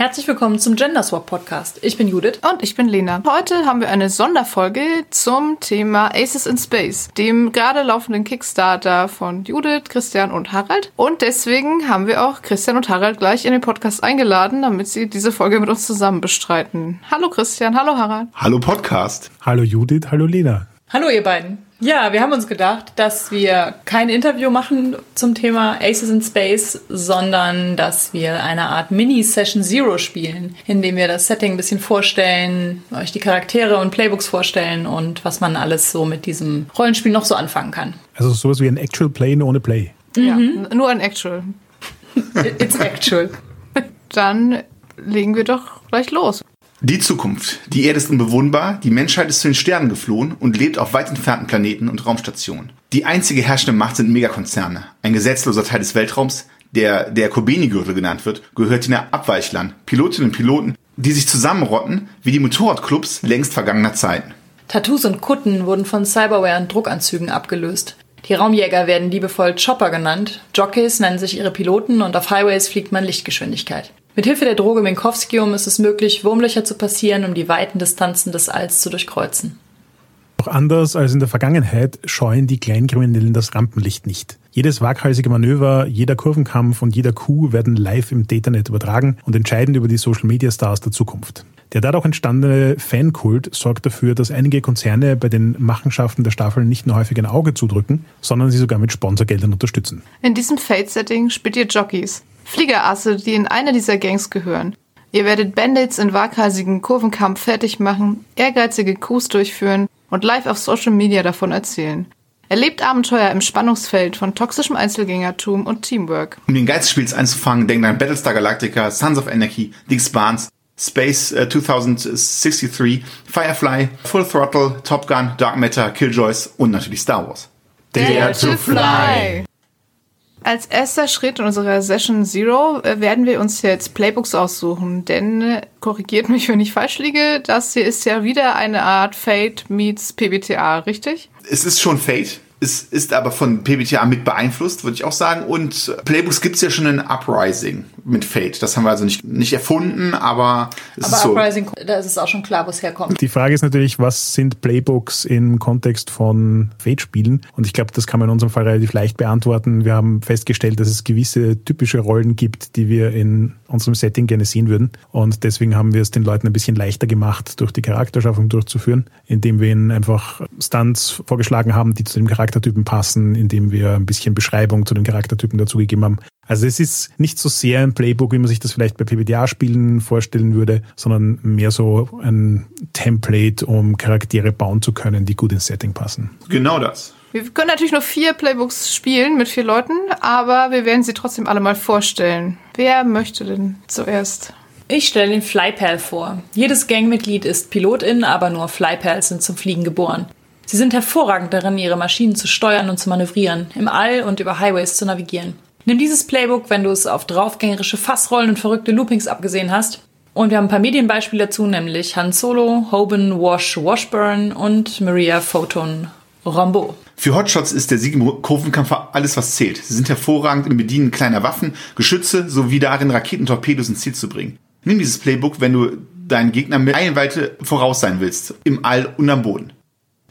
Herzlich willkommen zum Gender Swap Podcast. Ich bin Judith. Und ich bin Lena. Heute haben wir eine Sonderfolge zum Thema Aces in Space, dem gerade laufenden Kickstarter von Judith, Christian und Harald. Und deswegen haben wir auch Christian und Harald gleich in den Podcast eingeladen, damit sie diese Folge mit uns zusammen bestreiten. Hallo Christian, hallo Harald. Hallo Podcast. Hallo Judith, hallo Lena. Hallo ihr beiden. Ja, wir haben uns gedacht, dass wir kein Interview machen zum Thema Aces in Space, sondern dass wir eine Art Mini-Session Zero spielen, indem wir das Setting ein bisschen vorstellen, euch die Charaktere und Playbooks vorstellen und was man alles so mit diesem Rollenspiel noch so anfangen kann. Also sowas wie ein Actual Play nur ohne Play. Ja, nur ein Actual. It's actual. Dann legen wir doch gleich los. Die Zukunft. Die Erde ist unbewohnbar, die Menschheit ist zu den Sternen geflohen und lebt auf weit entfernten Planeten und Raumstationen. Die einzige herrschende Macht sind Megakonzerne. Ein gesetzloser Teil des Weltraums, der der Kobeni-Gürtel genannt wird, gehört den Abweichlern, Pilotinnen und Piloten, die sich zusammenrotten wie die Motorradclubs längst vergangener Zeiten. Tattoos und Kutten wurden von Cyberware und Druckanzügen abgelöst. Die Raumjäger werden liebevoll Chopper genannt, Jockeys nennen sich ihre Piloten und auf Highways fliegt man Lichtgeschwindigkeit. Mithilfe der Droge Minkowskium ist es möglich, Wurmlöcher zu passieren, um die weiten Distanzen des Alls zu durchkreuzen. Doch anders als in der Vergangenheit scheuen die Kleinkriminellen das Rampenlicht nicht. Jedes waghalsige Manöver, jeder Kurvenkampf und jeder Coup werden live im Datanet übertragen und entscheiden über die Social Media Stars der Zukunft. Der dadurch entstandene Fankult sorgt dafür, dass einige Konzerne bei den Machenschaften der Staffeln nicht nur häufig ein Auge zudrücken, sondern sie sogar mit Sponsorgeldern unterstützen. In diesem Fate-Setting spielt ihr Jockeys. Fliegerasse, die in eine dieser Gangs gehören. Ihr werdet Bandits in waghalsigen Kurvenkampf fertig machen, ehrgeizige Coups durchführen und live auf Social Media davon erzählen. Erlebt Abenteuer im Spannungsfeld von toxischem Einzelgängertum und Teamwork. Um den Geist des Spiels einzufangen, denkt an Battlestar Galactica, Sons of Anarchy, The Expanse, Space äh, 2063, Firefly, Full Throttle, Top Gun, Dark Matter, Killjoys und natürlich Star Wars. Dare to fly! Als erster Schritt in unserer Session Zero äh, werden wir uns jetzt Playbooks aussuchen, denn äh, korrigiert mich, wenn ich falsch liege, das hier ist ja wieder eine Art Fate meets PBTA, richtig? Es ist schon Fate. Es ist aber von PBTA mit beeinflusst, würde ich auch sagen. Und Playbooks gibt es ja schon in Uprising mit Fate. Das haben wir also nicht, nicht erfunden, aber es Aber ist so. Uprising, da ist es auch schon klar, wo es herkommt. Die Frage ist natürlich, was sind Playbooks im Kontext von Fate-Spielen? Und ich glaube, das kann man in unserem Fall relativ leicht beantworten. Wir haben festgestellt, dass es gewisse typische Rollen gibt, die wir in unserem Setting gerne sehen würden. Und deswegen haben wir es den Leuten ein bisschen leichter gemacht, durch die Charakterschaffung durchzuführen, indem wir ihnen einfach Stunts vorgeschlagen haben, die zu dem Charaktertypen passen, indem wir ein bisschen Beschreibung zu den Charaktertypen dazugegeben haben. Also es ist nicht so sehr ein Playbook, wie man sich das vielleicht bei PBTA-Spielen vorstellen würde, sondern mehr so ein Template, um Charaktere bauen zu können, die gut ins Setting passen. Genau das. Wir können natürlich nur vier Playbooks spielen mit vier Leuten, aber wir werden sie trotzdem alle mal vorstellen. Wer möchte denn zuerst? Ich stelle den Flypal vor. Jedes Gangmitglied ist Pilotin, aber nur Flypals sind zum Fliegen geboren. Sie sind hervorragend darin, ihre Maschinen zu steuern und zu manövrieren, im All und über Highways zu navigieren. Nimm dieses Playbook, wenn du es auf draufgängerische Fassrollen und verrückte Loopings abgesehen hast. Und wir haben ein paar Medienbeispiele dazu, nämlich Han Solo, Hoban, Wash, Washburn und Maria Photon Rambeau. Für Hotshots ist der Sieg im Kurvenkampf alles, was zählt. Sie sind hervorragend im Bedienen kleiner Waffen, Geschütze sowie darin, Raketentorpedos ins Ziel zu bringen. Nimm dieses Playbook, wenn du deinen Gegner mit Eilenweite voraus sein willst, im All und am Boden.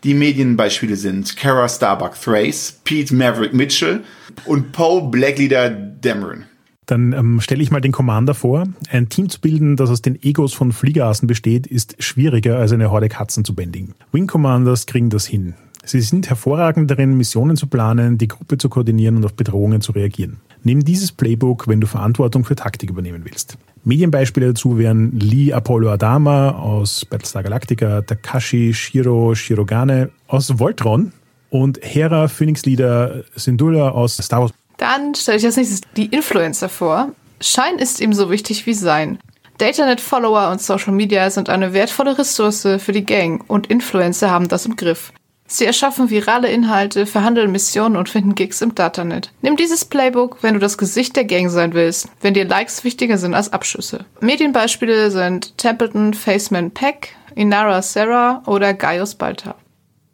Die Medienbeispiele sind Kara Starbuck Thrace, Pete Maverick Mitchell und Poe Blackleader Dameron. Dann ähm, stelle ich mal den Commander vor. Ein Team zu bilden, das aus den Egos von Fliegerassen besteht, ist schwieriger als eine Horde Katzen zu bändigen. Wing Commanders kriegen das hin. Sie sind hervorragend darin, Missionen zu planen, die Gruppe zu koordinieren und auf Bedrohungen zu reagieren. Nimm dieses Playbook, wenn du Verantwortung für Taktik übernehmen willst. Medienbeispiele dazu wären Lee Apollo Adama aus Battlestar Galactica, Takashi Shiro Shirogane aus Voltron und Hera Phoenix Leader Syndulla aus Star Wars. Dann stelle ich als nächstes die Influencer vor. Schein ist ebenso wichtig wie Sein. Datanet-Follower und Social Media sind eine wertvolle Ressource für die Gang und Influencer haben das im Griff. Sie erschaffen virale Inhalte, verhandeln Missionen und finden Gigs im Datanet. Nimm dieses Playbook, wenn du das Gesicht der Gang sein willst, wenn dir Likes wichtiger sind als Abschüsse. Medienbeispiele sind Templeton Faceman Peck, Inara Sarah oder Gaius Balta.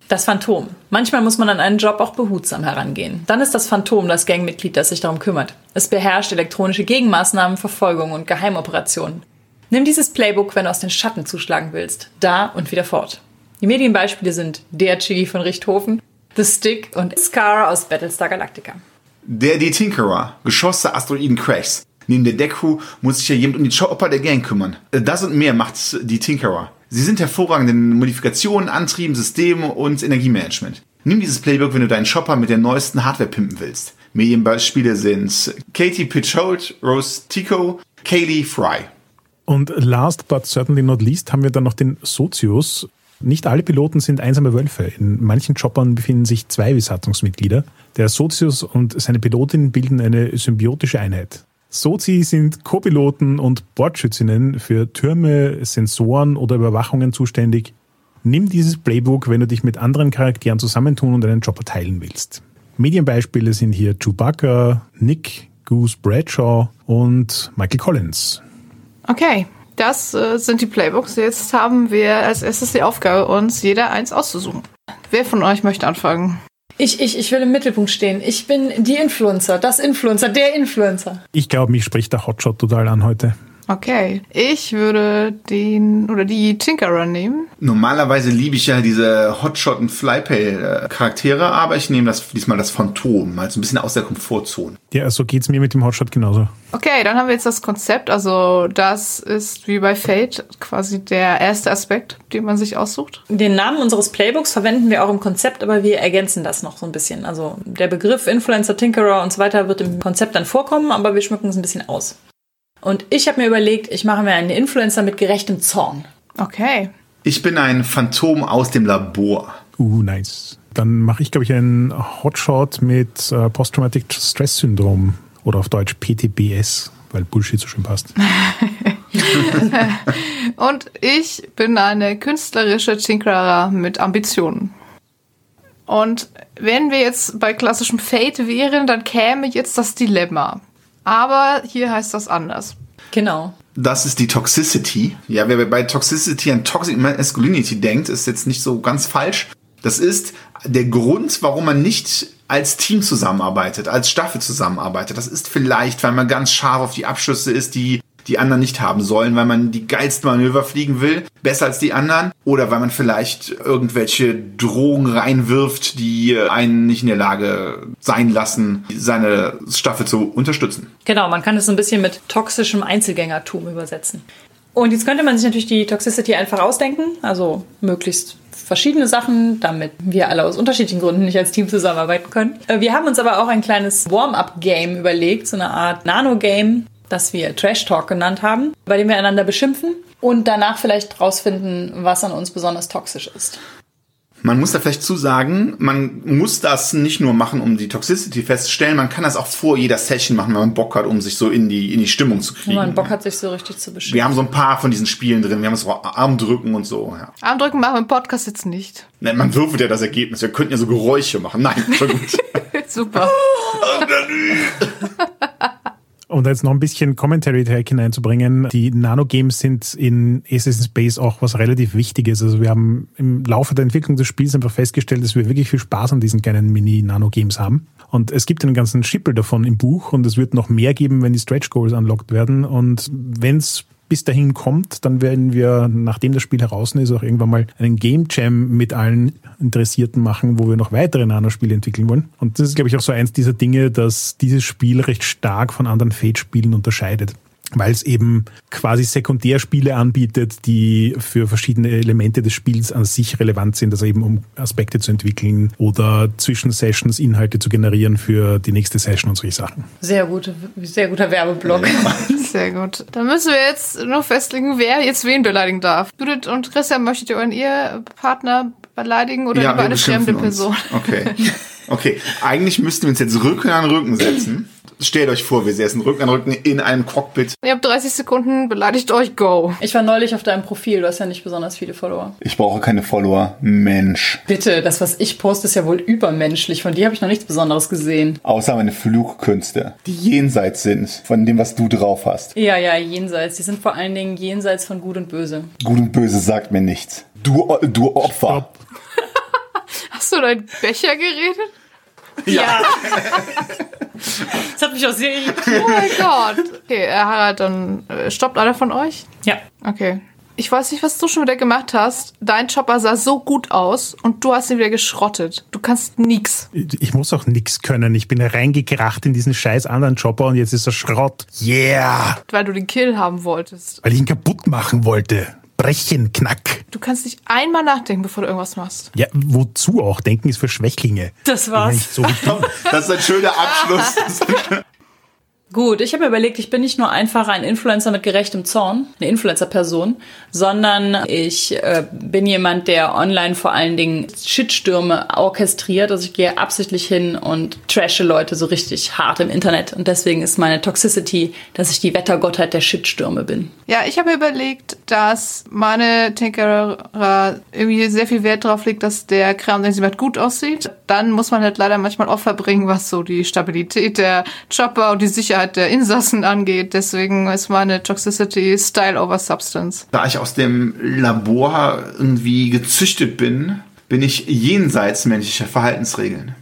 Das Phantom. Manchmal muss man an einen Job auch behutsam herangehen. Dann ist das Phantom das Gangmitglied, das sich darum kümmert. Es beherrscht elektronische Gegenmaßnahmen, Verfolgung und Geheimoperationen. Nimm dieses Playbook, wenn du aus den Schatten zuschlagen willst. Da und wieder fort. Die Medienbeispiele sind Der Chili von Richthofen, The Stick und Scar aus Battlestar Galactica. Der die Tinkerer, Geschoss der Asteroiden Crashs. Neben der Deckcrew muss sich ja jemand um die Chopper der Gang kümmern. Das und mehr macht die Tinkerer. Sie sind hervorragend in Modifikationen, Antrieben, Systemen und Energiemanagement. Nimm dieses Playbook, wenn du deinen Shopper mit der neuesten Hardware pimpen willst. Medienbeispiele sind Katie Pitchold, Rose Tico, Kaylee Fry. Und last but certainly not least haben wir dann noch den Sozius. Nicht alle Piloten sind einsame Wölfe. In manchen Choppern befinden sich zwei Besatzungsmitglieder. Der Sozius und seine Pilotin bilden eine symbiotische Einheit. Sozi sind Co-Piloten und Bordschützinnen für Türme, Sensoren oder Überwachungen zuständig. Nimm dieses Playbook, wenn du dich mit anderen Charakteren zusammentun und einen Chopper teilen willst. Medienbeispiele sind hier Chewbacca, Nick, Goose Bradshaw und Michael Collins. Okay, das äh, sind die Playbooks. Jetzt haben wir als erstes die Aufgabe, uns jeder eins auszusuchen. Wer von euch möchte anfangen? Ich, ich, ich will im Mittelpunkt stehen. Ich bin die Influencer, das Influencer, der Influencer. Ich glaube, mich spricht der Hotshot total an heute. Okay, ich würde den oder die Tinkerer nehmen. Normalerweise liebe ich ja diese Hotshot und Flypay Charaktere, aber ich nehme das diesmal das Phantom, mal so ein bisschen aus der Komfortzone. Ja, so geht's mir mit dem Hotshot genauso. Okay, dann haben wir jetzt das Konzept. Also das ist wie bei Fate quasi der erste Aspekt, den man sich aussucht. Den Namen unseres Playbooks verwenden wir auch im Konzept, aber wir ergänzen das noch so ein bisschen. Also der Begriff Influencer, Tinkerer und so weiter wird im Konzept dann vorkommen, aber wir schmücken es ein bisschen aus. Und ich habe mir überlegt, ich mache mir einen Influencer mit gerechtem Zorn. Okay. Ich bin ein Phantom aus dem Labor. Uh, nice. Dann mache ich, glaube ich, einen Hotshot mit äh, Post-Traumatic Stress Syndrom oder auf Deutsch PTBS, weil Bullshit so schön passt. Und ich bin eine künstlerische Tinkerer mit Ambitionen. Und wenn wir jetzt bei klassischem Fate wären, dann käme jetzt das Dilemma. Aber hier heißt das anders. Genau. Das ist die Toxicity. Ja, wer bei Toxicity an Toxic Masculinity denkt, ist jetzt nicht so ganz falsch. Das ist der Grund, warum man nicht als Team zusammenarbeitet, als Staffel zusammenarbeitet. Das ist vielleicht, weil man ganz scharf auf die Abschlüsse ist, die die anderen nicht haben sollen, weil man die geilsten Manöver fliegen will, besser als die anderen, oder weil man vielleicht irgendwelche Drohungen reinwirft, die einen nicht in der Lage sein lassen, seine Staffel zu unterstützen. Genau, man kann es ein bisschen mit toxischem Einzelgängertum übersetzen. Und jetzt könnte man sich natürlich die Toxicity einfach ausdenken, also möglichst verschiedene Sachen, damit wir alle aus unterschiedlichen Gründen nicht als Team zusammenarbeiten können. Äh, wir haben uns aber auch ein kleines Warm-up-Game überlegt, so eine Art Nano-Game, das wir Trash Talk genannt haben, bei dem wir einander beschimpfen und danach vielleicht rausfinden, was an uns besonders toxisch ist. Man muss da vielleicht zu sagen, man muss das nicht nur machen, um die Toxicity festzustellen, man kann das auch vor jeder Session machen, wenn man Bock hat, um sich so in die, in die Stimmung zu kriegen. Wenn man Bock hat, sich so richtig zu beschimpfen. Wir haben so ein paar von diesen Spielen drin, wir haben so Armdrücken und so. Ja. Armdrücken machen wir im Podcast jetzt nicht. Nein, man würfelt ja das Ergebnis, wir könnten ja so Geräusche machen. Nein, schon gut. Super. Um da jetzt noch ein bisschen Commentary-Tag hineinzubringen, die Nano-Games sind in Assassin's Space auch was relativ Wichtiges. Also wir haben im Laufe der Entwicklung des Spiels einfach festgestellt, dass wir wirklich viel Spaß an diesen kleinen Mini-Nano-Games haben. Und es gibt einen ganzen Schippel davon im Buch und es wird noch mehr geben, wenn die Stretch Goals unlocked werden. Und wenn es bis dahin kommt, dann werden wir, nachdem das Spiel heraus ist, auch irgendwann mal einen Game Jam mit allen Interessierten machen, wo wir noch weitere Nano-Spiele entwickeln wollen. Und das ist, glaube ich, auch so eins dieser Dinge, dass dieses Spiel recht stark von anderen Fate-Spielen unterscheidet weil es eben quasi Sekundärspiele anbietet, die für verschiedene Elemente des Spiels an sich relevant sind, also eben um Aspekte zu entwickeln oder zwischen Sessions Inhalte zu generieren für die nächste Session und solche Sachen. Sehr gut, sehr guter Werbeblock. Sehr gut. Dann müssen wir jetzt noch festlegen, wer jetzt wen beleidigen darf. Judith und Christian, möchtet ihr euren Ehepartner beleidigen oder Ja, wir eine fremde uns. Person? Okay. Okay, eigentlich müssten wir uns jetzt Rücken an Rücken setzen. Stellt euch vor, wir säßen Rücken an Rücken in einem Cockpit. Ihr habt 30 Sekunden, beleidigt euch, go. Ich war neulich auf deinem Profil, du hast ja nicht besonders viele Follower. Ich brauche keine Follower. Mensch. Bitte, das, was ich poste, ist ja wohl übermenschlich. Von dir habe ich noch nichts Besonderes gesehen. Außer meine Flugkünste, die jenseits sind von dem, was du drauf hast. Ja, ja, jenseits. Die sind vor allen Dingen jenseits von Gut und Böse. Gut und Böse sagt mir nichts. Du, du Opfer. Hast du deinen Becher geredet? Ja. das hat mich auch sehr irritiert. Oh mein Gott. Okay, äh, Harald, dann äh, stoppt einer von euch? Ja. Okay. Ich weiß nicht, was du schon wieder gemacht hast. Dein Chopper sah so gut aus und du hast ihn wieder geschrottet. Du kannst nix. Ich muss auch nix können. Ich bin reingekracht in diesen scheiß anderen Chopper und jetzt ist er Schrott. Yeah! Weil du den Kill haben wolltest. Weil ich ihn kaputt machen wollte. Brechen, knack. Du kannst nicht einmal nachdenken, bevor du irgendwas machst. Ja, wozu auch? Denken ist für Schwächlinge. Das war's. so Das ist ein schöner Abschluss. Gut, ich habe mir überlegt, ich bin nicht nur einfach ein Influencer mit gerechtem Zorn, eine Influencer-Person, sondern ich äh, bin jemand, der online vor allen Dingen Shitstürme orchestriert. Also ich gehe absichtlich hin und trashe Leute so richtig hart im Internet. Und deswegen ist meine Toxicity, dass ich die Wettergottheit der Shitstürme bin. Ja, ich habe mir überlegt, dass meine Tinkerer irgendwie sehr viel Wert drauf legt, dass der Kram, den sie macht, gut aussieht. Dann muss man halt leider manchmal Opfer bringen, was so die Stabilität der Chopper und die Sicherheit der Insassen angeht. Deswegen ist meine Toxicity Style over Substance. Da ich aus dem Labor irgendwie gezüchtet bin, bin ich jenseits menschlicher Verhaltensregeln.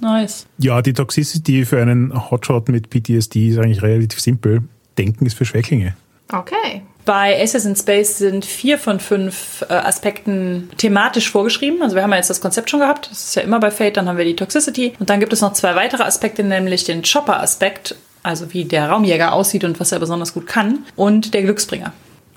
Nice. Ja, die Toxicity für einen Hotshot mit PTSD ist eigentlich relativ simpel. Denken ist für Schwächlinge. Okay. Bei Aces in Space sind vier von fünf äh, Aspekten thematisch vorgeschrieben. Also wir haben ja jetzt das Konzept schon gehabt. Das ist ja immer bei Fate. Dann haben wir die Toxicity. Und dann gibt es noch zwei weitere Aspekte, nämlich den Chopper-Aspekt, also wie der Raumjäger aussieht und was er besonders gut kann, und der Glücksbringer.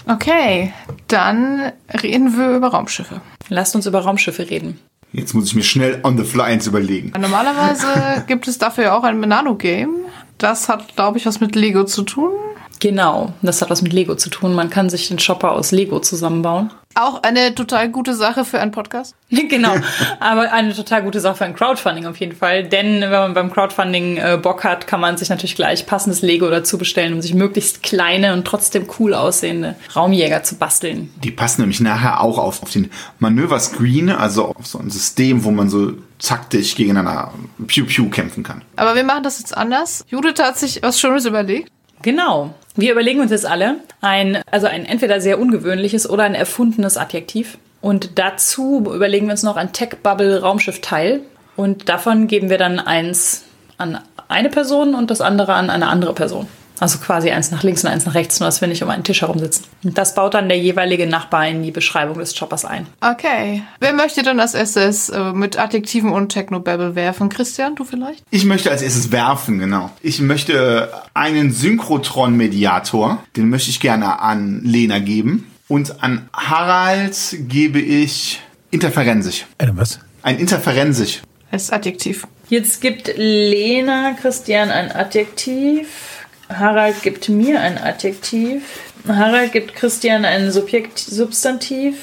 Okay, dann reden wir über Raumschiffe. Lasst uns über Raumschiffe reden. Jetzt muss ich mir schnell on the fly eins überlegen. Normalerweise gibt es dafür ja auch ein Menano-Game. Das hat, glaube ich, was mit Lego zu tun. Genau, das hat was mit Lego zu tun. Man kann sich den Chopper aus Lego zusammenbauen. Auch eine total gute Sache für einen Podcast. genau, aber eine total gute Sache für ein Crowdfunding auf jeden Fall. Denn wenn man beim Crowdfunding äh, Bock hat, kann man sich natürlich gleich passendes Lego dazu bestellen, um sich möglichst kleine und trotzdem cool aussehende Raumjäger zu basteln. Die passen nämlich nachher auch auf, auf den Manöverscreen, also auf so ein System, wo man so taktisch gegeneinander Pew-Pew kämpfen kann. Aber wir machen das jetzt anders. Judith hat sich was Schönes überlegt. Genau. Wir überlegen uns jetzt alle ein, also ein entweder sehr ungewöhnliches oder ein erfundenes Adjektiv. Und dazu überlegen wir uns noch ein Tech-Bubble-Raumschiff-Teil. Und davon geben wir dann eins an eine Person und das andere an eine andere Person. Also quasi eins nach links und eins nach rechts, nur dass wir nicht um einen Tisch herum sitzen. Und das baut dann der jeweilige Nachbar in die Beschreibung des Choppers ein. Okay. Wer möchte denn als erstes äh, mit Adjektiven und Technobabble werfen? Christian, du vielleicht? Ich möchte als erstes werfen, genau. Ich möchte einen Synchrotron-Mediator, den möchte ich gerne an Lena geben. Und an Harald gebe ich interferenzig. Eine was? Ein interferenzig. Als Adjektiv. Jetzt gibt Lena Christian ein Adjektiv. Harald gibt mir ein Adjektiv. Harald gibt Christian ein Subjekt Substantiv.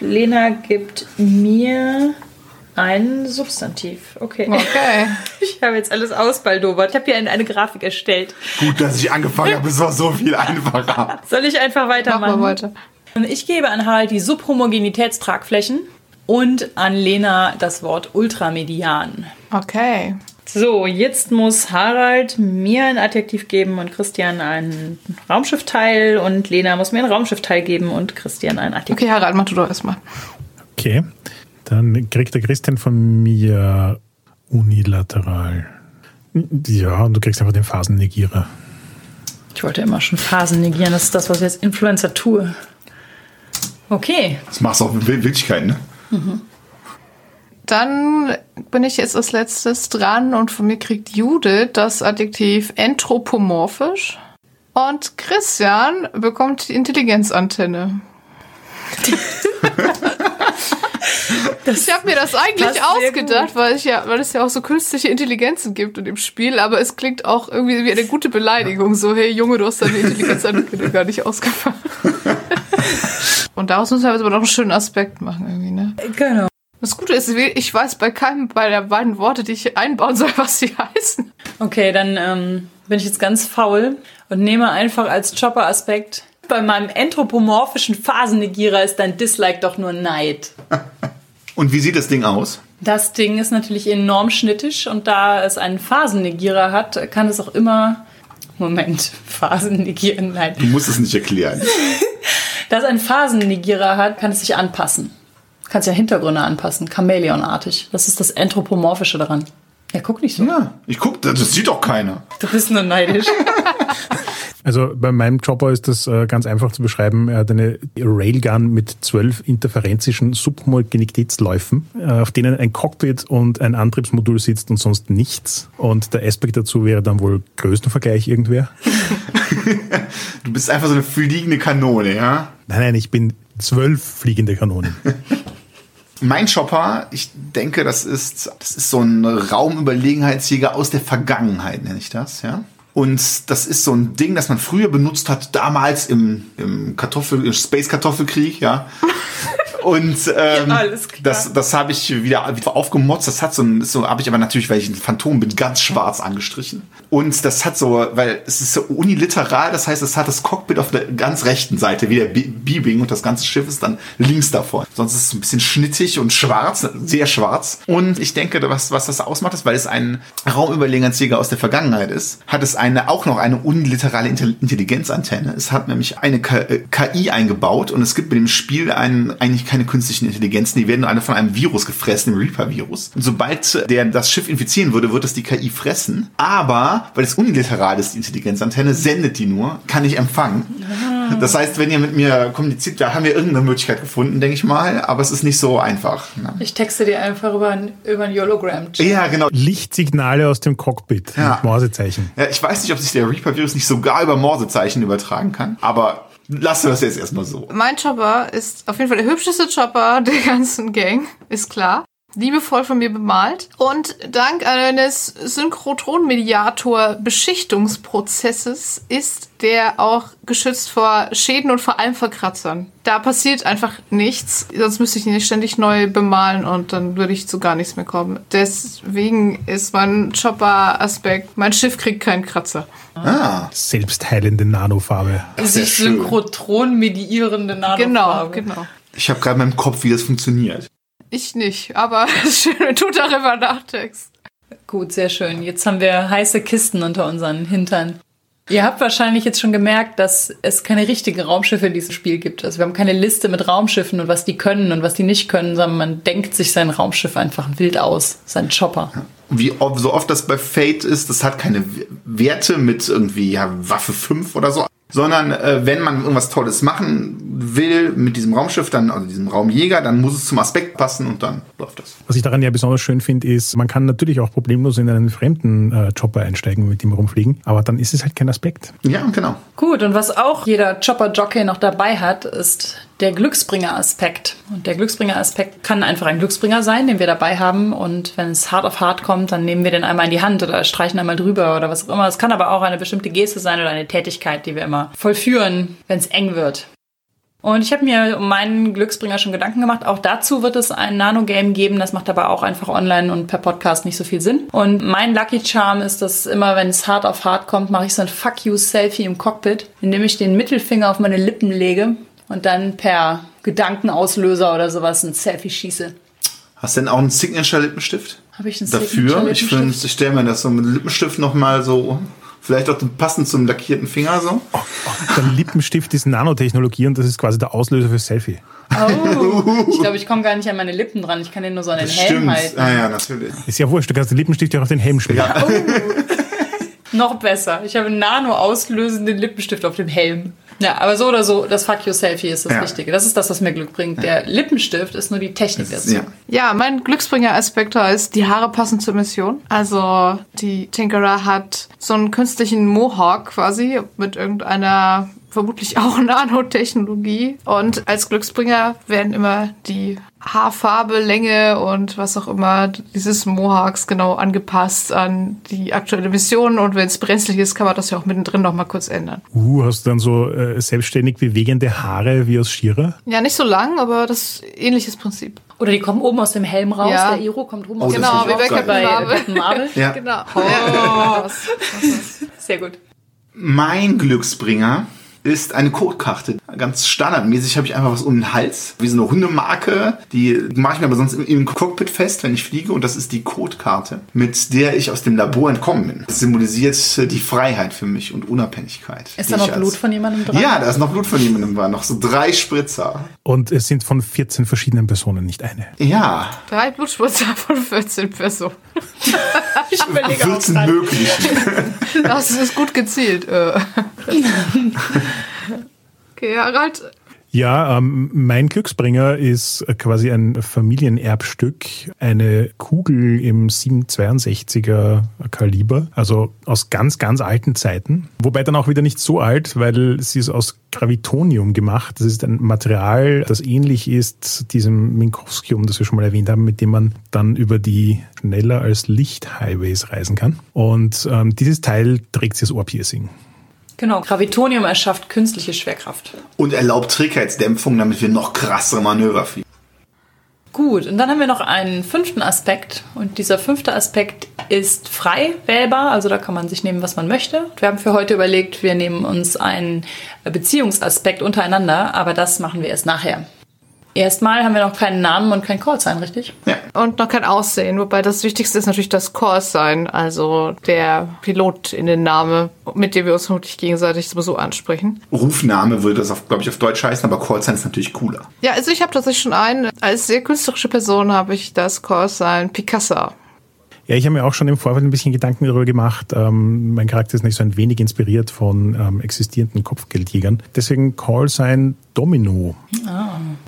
Lena gibt mir ein Substantiv. Okay. Okay. Ich habe jetzt alles ausbaldobert. Ich habe hier eine, eine Grafik erstellt. Gut, dass ich angefangen habe, es war so viel einfacher. Soll ich einfach Mach weitermachen? mal weiter. Ich gebe an Harald die Subhomogenitätstragflächen und an Lena das Wort Ultramedian. Okay. So, jetzt muss Harald mir ein Adjektiv geben und Christian ein Raumschiffteil und Lena muss mir ein Raumschiffteil geben und Christian ein Adjektiv. Okay, Harald, mach du doch erstmal. Okay. Dann kriegt der Christian von mir unilateral. Ja, und du kriegst einfach den Phasennegierer. Ich wollte immer schon Phasen negieren, das ist das, was ich als Influencer tue. Okay, Das machst du auch mit Wildkeit, ne? Dann bin ich jetzt als letztes dran und von mir kriegt Judith das Adjektiv anthropomorphisch. Und Christian bekommt die Intelligenzantenne. ich habe mir das eigentlich ausgedacht, weil, ich ja, weil es ja auch so künstliche Intelligenzen gibt in dem Spiel, aber es klingt auch irgendwie wie eine gute Beleidigung. So, hey Junge, du hast deine Intelligenzantenne gar nicht ausgemacht. Und daraus müssen wir aber noch einen schönen Aspekt machen irgendwie, ne? genau. Das Gute ist, ich weiß bei keinem bei der beiden Worte, die ich einbauen soll, was sie heißen. Okay, dann ähm, bin ich jetzt ganz faul und nehme einfach als Chopper-Aspekt. Bei meinem anthropomorphischen Phasennegierer ist dein Dislike doch nur Neid. Und wie sieht das Ding aus? Das Ding ist natürlich enorm schnittig und da es einen Phasennegierer hat, kann es auch immer. Moment, Phasennegieren, nein. Du musst es nicht erklären. Da es einen Phasennegierer hat, kann es sich anpassen. Kannst ja Hintergründe anpassen, Chamäleonartig. Das ist das Anthropomorphische daran. Ja, guck nicht so. Ja, ich guck, das sieht doch keiner. Du bist nur neidisch. Also bei meinem Chopper ist das äh, ganz einfach zu beschreiben. Er hat eine Railgun mit zwölf interferenzischen Subhomogenitätsläufen, äh, auf denen ein Cockpit und ein Antriebsmodul sitzt und sonst nichts. Und der Aspekt dazu wäre dann wohl Größenvergleich irgendwer. Du bist einfach so eine fliegende Kanone, ja? Nein, nein, ich bin zwölf fliegende Kanonen. Mein Chopper, ich denke, das ist, das ist so ein Raumüberlegenheitsjäger aus der Vergangenheit, nenne ich das, ja. Und das ist so ein Ding, das man früher benutzt hat, damals im, im Kartoffel, im Space-Kartoffelkrieg, ja. Und ähm, Ja, das, das habe ich wieder, wieder aufgemotzt. Das hat so so habe ich aber natürlich, weil ich ein Phantom bin, ganz schwarz angestrichen. Und das hat so, weil es ist so uniliteral, das heißt, es hat das Cockpit auf der ganz rechten Seite, wie der B- B-Wing und das ganze Schiff ist dann links davon. Sonst ist es ein bisschen schnittig und schwarz, sehr schwarz. Und ich denke, was, was das ausmacht, ist, weil es ein Raumüberlegenheitsjäger aus der Vergangenheit ist, hat es eine, auch noch eine unliterale Intelli- Intelligenzantenne. Es hat nämlich eine K äh, KI eingebaut und es gibt mit dem Spiel einen, eigentlich keine künstlichen Intelligenzen, die werden alle von einem Virus gefressen, dem Reaper-Virus. Und sobald der das Schiff infizieren würde, wird es die KI fressen. Aber, weil es unliteral ist, die Intelligenzantenne, sendet die nur, kann nicht empfangen. Das heißt, wenn ihr mit mir kommuniziert, da haben wir irgendeine Möglichkeit gefunden, denke ich mal, aber es ist nicht so einfach. Ne? Ich texte dir einfach über ein, über ein Hologram. Ja, genau. Lichtsignale aus dem Cockpit Ja. mit Morsezeichen. Ja, ich weiß nicht, ob sich der Reaper-Virus nicht sogar über Morsezeichen übertragen kann, aber wir das jetzt erstmal so. Mein Chopper ist auf jeden Fall der hübscheste Chopper der ganzen Gang, ist klar. Liebevoll von mir bemalt. Und dank eines Synchrotron-Mediator-Beschichtungsprozesses ist der auch geschützt vor Schäden und vor allem vor Kratzern. Da passiert einfach nichts. Sonst müsste ich ihn nicht ständig neu bemalen und dann würde ich zu gar nichts mehr kommen. Deswegen ist mein Chopper-Aspekt, mein Schiff kriegt keinen Kratzer. Ah, Selbstheilende Nanofarbe. Sich schön. synchrotron medierende Genau, Nanofarbe. genau. ich habe gerade in meinem Kopf, wie das funktioniert. Ich nicht, aber es ist schön, wenn du darüber nachdenkst. Gut, sehr schön. Jetzt haben wir heiße Kisten unter unseren Hintern. Ihr habt wahrscheinlich jetzt schon gemerkt, dass es keine richtigen Raumschiffe in diesem Spiel gibt. Also wir haben keine Liste mit Raumschiffen und was die können und was die nicht können, sondern man denkt sich sein Raumschiff einfach wild aus, sein Chopper. Wie oft, so oft das bei Fate ist, das hat keine Werte mit irgendwie ja, Waffe 5 oder so, sondern äh, wenn man irgendwas Tolles machen will mit diesem Raumschiff, dann, also diesem Raumjäger, dann muss es zum Aspekt passen und dann läuft das. Was ich daran ja besonders schön finde, ist, man kann natürlich auch problemlos in einen fremden äh, Chopper einsteigen und mit ihm rumfliegen, aber dann ist es halt kein Aspekt. Ja, genau. Gut, und was auch jeder Chopper-Jockey noch dabei hat, ist der Glücksbringer-Aspekt. Und der Glücksbringer-Aspekt kann einfach ein Glücksbringer sein, den wir dabei haben. Und wenn es hart auf hart kommt, dann nehmen wir den einmal in die Hand oder streichen einmal drüber oder was auch immer. Es kann aber auch eine bestimmte Geste sein oder eine Tätigkeit, die wir immer vollführen, wenn es eng wird. Und ich habe mir um meinen Glücksbringer schon Gedanken gemacht. Auch dazu wird es ein Nano-Game geben. Das macht aber auch einfach online und per Podcast nicht so viel Sinn. Und mein Lucky Charm ist, dass immer, wenn es hart auf hart kommt, mache ich so ein Fuck You-Selfie im Cockpit, indem ich den Mittelfinger auf meine Lippen lege und dann per Gedankenauslöser oder sowas ein Selfie schieße. Hast du denn auch einen Signature-Lippenstift? Habe ich einen Dafür? Ich ich stelle mir das so mit Lippenstift nochmal so, vielleicht auch passend zum lackierten Finger so. Der Lippenstift ist Nanotechnologie und das ist quasi der Auslöser für Selfie. Oh, ich glaube, ich komme gar nicht an meine Lippen dran. Ich kann den nur so an den Das Helm stimmt. halten. Ah ja, natürlich. Ist ja wurscht, du kannst den Lippenstift ja auch auf den Helm schmieren. Ja. Noch besser. Ich habe einen nano-auslösenden Lippenstift auf dem Helm. Ja, aber so oder so, das Fuck You Selfie ist das Ja. Wichtige. Das ist das, was mir Glück bringt. Der Lippenstift ist nur die Technik dazu. ja. Ja, mein Glücksbringer-Aspekt heißt, die Haare passen zur Mission. Also die Tinkerer hat so einen künstlichen Mohawk quasi mit irgendeiner vermutlich auch Nanotechnologie. Und als Glücksbringer werden immer die Haarfarbe, Länge und was auch immer dieses Mohawks genau angepasst an die aktuelle Mission. Und wenn es brenzlig ist, kann man das ja auch mittendrin noch mal kurz ändern. Uh, hast du dann so äh, selbstständig bewegende Haare wie aus Shira? Ja, nicht so lang, aber das ist ähnliches Prinzip. Oder die kommen oben aus dem Helm raus. Ja. Der Iro kommt oben Oh, aus das dem Genau, ich wie auch bei geil. Captain bei Marvel. Captain Marvel. Ja. Genau. Ja, genau. Sehr gut. Mein Glücksbringer ist eine Codekarte. Ganz standardmäßig habe ich einfach was um den Hals, wie so eine Hundemarke. Die mache ich mir aber sonst im, im Cockpit fest, wenn ich fliege. Und das ist die Codekarte, mit der ich aus dem Labor entkommen bin. Das symbolisiert äh, die Freiheit für mich und Unabhängigkeit. Ist da noch als- Blut von jemandem dran? Ja, da ist noch Blut von jemandem dran. Noch so drei Spritzer. Und es sind von 14 verschiedenen Personen, nicht eine. Ja, Drei Blutspritzer von 14 Personen. ich überlege auch 14 gerade. möglich. Das ist gut gezielt. Okay, Harald. Ja, ähm, mein Glücksbringer ist quasi ein Familienerbstück, eine Kugel im 762er Kaliber, also aus ganz, ganz alten Zeiten. Wobei dann auch wieder nicht so alt, weil sie ist aus Gravitonium gemacht. Das ist ein Material, das ähnlich ist diesem Minkowskium, das wir schon mal erwähnt haben, mit dem man dann über die schneller als Licht-Highways reisen kann. Und ähm, dieses Teil trägt sie als Ohrpiercing. Genau, Gravitonium erschafft künstliche Schwerkraft. Und erlaubt Trägheitsdämpfung, damit wir noch krassere Manöver fliegen. Gut, und dann haben wir noch einen fünften Aspekt. Und dieser fünfte Aspekt ist frei wählbar, also da kann man sich nehmen, was man möchte. Wir haben für heute überlegt, wir nehmen uns einen Beziehungsaspekt untereinander, aber das machen wir erst nachher. Erstmal haben wir noch keinen Namen und kein Callsign, richtig? Ja. Und noch kein Aussehen, wobei das Wichtigste ist natürlich das sein, also der Pilot in den Name, mit dem wir uns vermutlich gegenseitig sowieso ansprechen. Rufname würde das, auf, glaube ich, auf Deutsch heißen, aber Callsign ist natürlich cooler. Ja, also ich habe tatsächlich schon einen. Als sehr künstlerische Person habe ich das Core sein Picasso. Ja, ich habe mir auch schon im Vorfeld ein bisschen Gedanken darüber gemacht. Ähm, mein Charakter ist nicht so ein wenig inspiriert von ähm, existierenden Kopfgeldjägern. Deswegen Call sein Domino.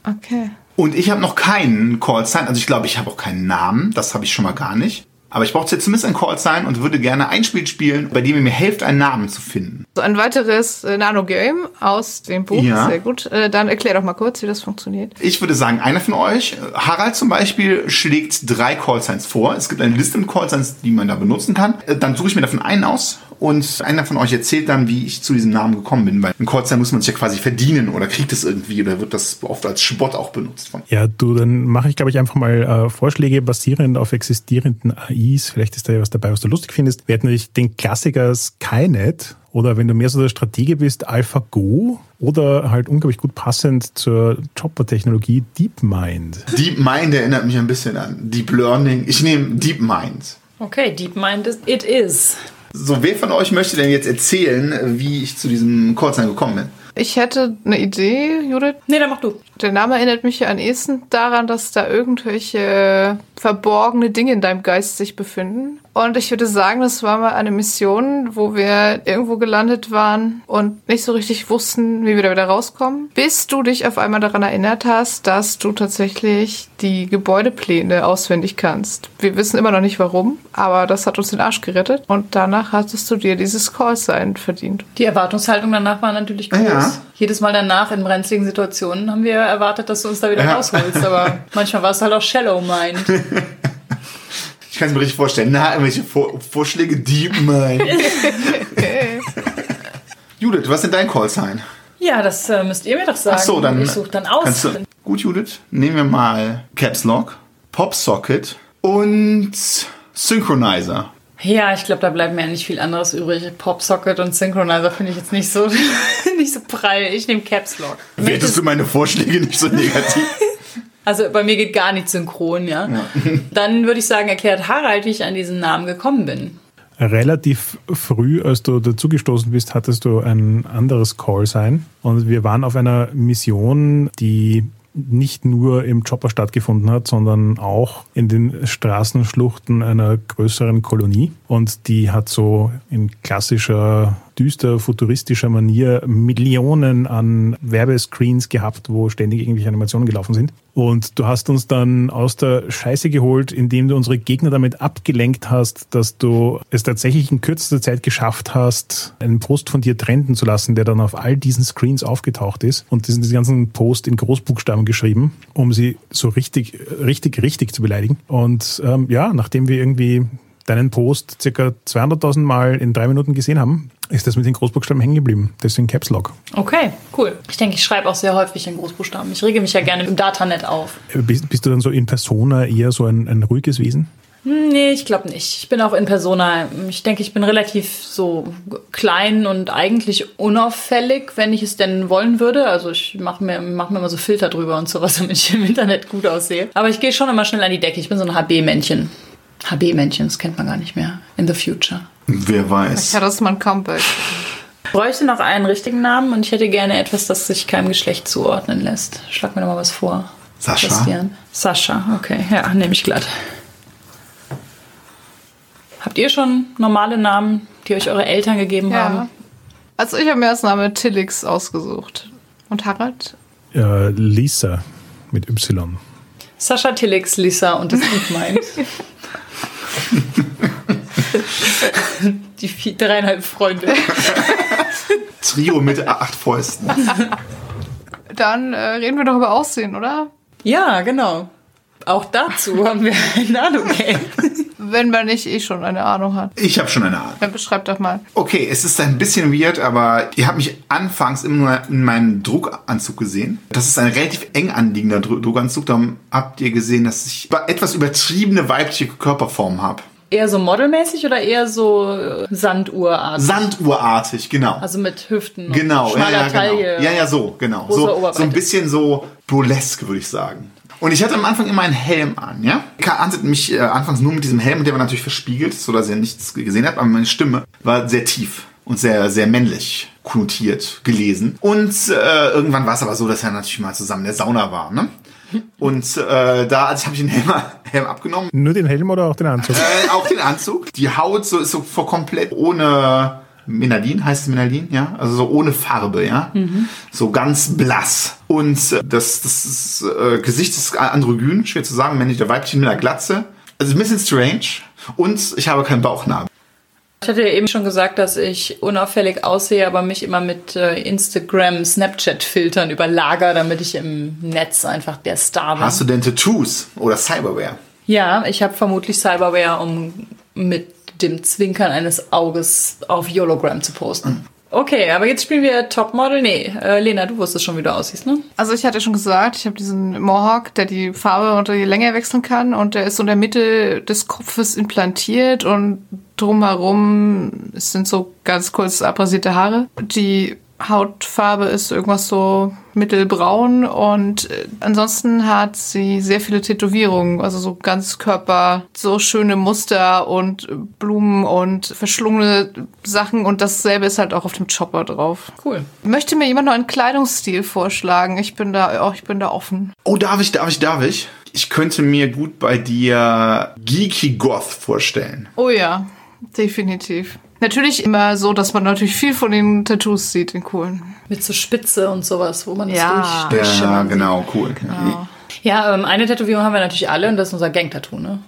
Okay. Und ich habe noch keinen Callsign, also ich glaube, ich habe auch keinen Namen, das habe ich schon mal gar nicht. Aber ich brauche jetzt zumindest ein Callsign und würde gerne ein Spiel spielen, bei dem ihr mir helft, einen Namen zu finden. So ein weiteres äh, Nano-Game aus dem Buch. Ja. Sehr gut. Äh, dann erklär doch mal kurz, wie das funktioniert. Ich würde sagen, einer von euch, Harald zum Beispiel, schlägt drei Callsigns vor. Es gibt eine Liste mit Callsigns, die man da benutzen kann. Äh, Dann suche ich mir davon einen aus und einer von euch erzählt dann, wie ich zu diesem Namen gekommen bin. Weil ein Callsign muss man sich ja quasi verdienen oder kriegt es irgendwie oder wird das oft als Spott auch benutzt. Von. Ja, du, dann mache ich, glaube ich, einfach mal äh, Vorschläge basierend auf existierenden AIs. Vielleicht ist da ja was dabei, was du lustig findest. Wir hätten natürlich den Klassiker Skynet oder wenn du mehr so der Stratege bist, AlphaGo oder halt unglaublich gut passend zur Chopper-Technologie DeepMind. DeepMind erinnert mich ein bisschen an Deep Learning. Ich nehme DeepMind. Okay, DeepMind is it is. So, wer von euch möchte denn jetzt erzählen, wie ich zu diesem Callsign gekommen bin? Ich hätte eine Idee, Judith. Nee, dann mach du. Der Name erinnert mich ja am ehesten daran, dass da irgendwelche verborgene Dinge in deinem Geist sich befinden. Und ich würde sagen, das war mal eine Mission, wo wir irgendwo gelandet waren und nicht so richtig wussten, wie wir da wieder rauskommen. Bis du dich auf einmal daran erinnert hast, dass du tatsächlich die Gebäudepläne auswendig kannst. Wir wissen immer noch nicht warum, aber das hat uns den Arsch gerettet. Und danach hattest du dir dieses Callsign verdient. Die Erwartungshaltung danach war natürlich groß. Ja. Jedes Mal danach in brenzligen Situationen haben wir erwartet, dass du uns da wieder Ja. rausholst. Aber manchmal war es halt auch Shallow Mind. Ich kann es mir richtig vorstellen. Na, irgendwelche Vor Vorschläge? DeepMind. Judith, was ist denn dein Callsign? Ja, das äh, müsst ihr mir doch sagen. Ach so, dann. Ich suche dann aus. Du, gut, Judith. Nehmen wir mal Caps Lock, Popsocket und Synchronizer. Ja, ich glaube, da bleibt mir ja nicht viel anderes übrig. Popsocket und Synchronizer finde ich jetzt nicht so, nicht so prall. Ich nehme Caps Lock. Wertest du meine Vorschläge nicht so negativ? Also bei mir geht gar nicht synchron, ja. Dann würde ich sagen, erklärt Harald, wie ich an diesen Namen gekommen bin. Relativ früh, als du dazugestoßen bist, hattest du ein anderes Call-Sign. Und wir waren auf einer Mission, die nicht nur im Chopper stattgefunden hat, sondern auch in den Straßenschluchten einer größeren Kolonie. Und die hat so in klassischer, düster, futuristischer Manier Millionen an Werbescreens gehabt, wo ständig irgendwelche Animationen gelaufen sind. Und du hast uns dann aus der Scheiße geholt, indem du unsere Gegner damit abgelenkt hast, dass du es tatsächlich in kürzester Zeit geschafft hast, einen Post von dir trenden zu lassen, der dann auf all diesen Screens aufgetaucht ist. Und diesen, diesen ganzen Post in Großbuchstaben geschrieben, um sie so richtig, richtig, richtig zu beleidigen. Und ähm, ja, nachdem wir irgendwie deinen Post circa 200.000 Mal in drei Minuten gesehen haben, ist das mit den Großbuchstaben hängen geblieben. Deswegen Caps Lock. Okay, cool. Ich denke, ich schreibe auch sehr häufig in Großbuchstaben. Ich rege mich ja gerne im Datanet auf. Bist, bist du dann so in Persona eher so ein, ein ruhiges Wesen? Hm, Nee, ich glaube nicht. Ich bin auch in Persona. Ich denke, ich bin relativ so klein und eigentlich unauffällig, wenn ich es denn wollen würde. Also ich mache mir, mach mir immer so Filter drüber und sowas, damit ich im Internet gut aussehe. Aber ich gehe schon immer schnell an die Decke. Ich bin so ein HB-Männchen. HB-Männchen, das kennt man gar nicht mehr. In the future. Wer weiß. Ja, das ist mein Comeback. Ich bräuchte noch einen richtigen Namen und ich hätte gerne etwas, das sich keinem Geschlecht zuordnen lässt. Schlag mir doch mal was vor. Sascha? Christian. Sascha, okay. Ja, nehme ich glatt. Habt ihr schon normale Namen, die euch eure Eltern gegeben Ja. haben? Also ich habe mir als Name Tillix ausgesucht. Und Harald? Äh, Lisa mit Y. Sascha, Tillix, Lisa und das Lied meint. Die vier, dreieinhalb Freunde. Trio mit acht Fäusten. Dann äh, reden wir doch über Aussehen, oder? Ja, genau. Auch dazu haben wir ein Nano-Game. Wenn man nicht eh schon eine Ahnung hat. Ich habe schon eine Ahnung. Dann beschreib doch mal. Okay, es ist ein bisschen weird, aber ihr habt mich anfangs immer nur in meinem Druckanzug gesehen. Das ist ein relativ eng anliegender Dru- Druckanzug. Darum habt ihr gesehen, dass ich etwas übertriebene weibliche Körperform habe. Eher so modelmäßig oder eher so äh, Sanduhrartig? Sanduhrartig, genau. also mit Hüften Genau, und schmaler ja, ja, Taille. genau. Ja, ja, so, genau. So, so ein bisschen so burlesque, würde ich sagen. Und ich hatte am Anfang immer einen Helm an, ja? Ka ansieht mich äh, anfangs nur mit diesem Helm, und der war natürlich verspiegelt, so dass ihr nichts gesehen habt, aber meine Stimme war sehr tief und sehr, sehr männlich konnotiert gelesen. Und äh, irgendwann war es aber so, dass er natürlich mal zusammen in der Sauna war, ne? Und äh, da also habe ich den Helm, Helm abgenommen, Nur den Helm oder auch den Anzug? äh, auch den Anzug. Die Haut so ist so vor komplett ohne Menalin, heißt es Menalin, ja? Also so ohne Farbe, ja? So ganz blass. Und äh, das, das ist, äh, Gesicht ist androgyn, schwer zu sagen, männlich oder weiblich mit einer Glatze. Also ein bisschen strange. Und ich habe keinen Bauchnabel. Ich hatte ja eben schon gesagt, dass ich unauffällig aussehe, aber mich immer mit äh, Instagram, Snapchat-Filtern überlager, damit ich im Netz einfach der Star bin. Hast du denn Tattoos oder Cyberware? Ja, ich habe vermutlich Cyberware, um mit dem Zwinkern eines Auges auf Hologram zu posten. Okay, aber jetzt spielen wir Topmodel. Nee, äh, Lena, du wusstest schon, wie du aussiehst, ne? Also ich hatte schon gesagt, ich habe diesen Mohawk, der die Farbe und die Länge wechseln kann und der ist so in der Mitte des Kopfes implantiert und drumherum sind so ganz kurz abrasierte Haare. Die Hautfarbe ist irgendwas so mittelbraun und äh, ansonsten hat sie sehr viele Tätowierungen, also so ganz Körper, so schöne Muster und Blumen und verschlungene Sachen und dasselbe ist halt auch auf dem Chopper drauf. Cool. Möchte mir jemand noch einen Kleidungsstil vorschlagen? Ich bin da, oh, ich bin da offen. Oh, darf ich, darf ich, darf ich? Ich könnte mir gut bei dir Geeky Goth vorstellen. Oh ja, definitiv. Natürlich immer so, dass man natürlich viel von den Tattoos sieht, den coolen. Mit so Spitze und sowas, wo man das Ja. durch, Ja, durchschimmern sieht. genau, cool. Ja, ähm, eine Tätowierung haben wir natürlich alle und das ist unser Gang-Tattoo, ne?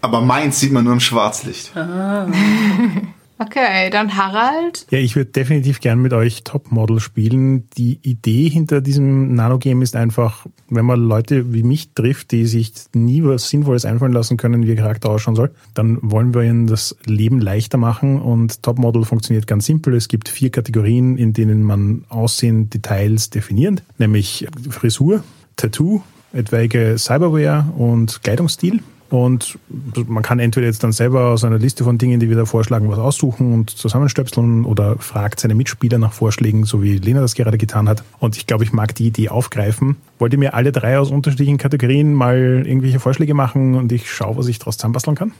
Aber meins sieht man nur im Schwarzlicht. Okay, dann Harald. Ja, ich würde definitiv gern mit euch Topmodel spielen. Die Idee hinter diesem Nanogame ist einfach, wenn man Leute wie mich trifft, die sich nie was Sinnvolles einfallen lassen können, wie ihr Charakter ausschauen soll, dann wollen wir ihnen das Leben leichter machen und Topmodel funktioniert ganz simpel. Es gibt vier Kategorien, in denen man Aussehen, Details definiert, nämlich Frisur, Tattoo, etwaige Cyberware und Kleidungsstil. Und man kann entweder jetzt dann selber aus einer Liste von Dingen, die wir da vorschlagen, was aussuchen und zusammenstöpseln oder fragt seine Mitspieler nach Vorschlägen, so wie Lena das gerade getan hat. Und ich glaube, ich mag die Idee aufgreifen. Wollt ihr mir alle drei aus unterschiedlichen Kategorien mal irgendwelche Vorschläge machen und ich schaue, was ich daraus zusammenbasteln kann?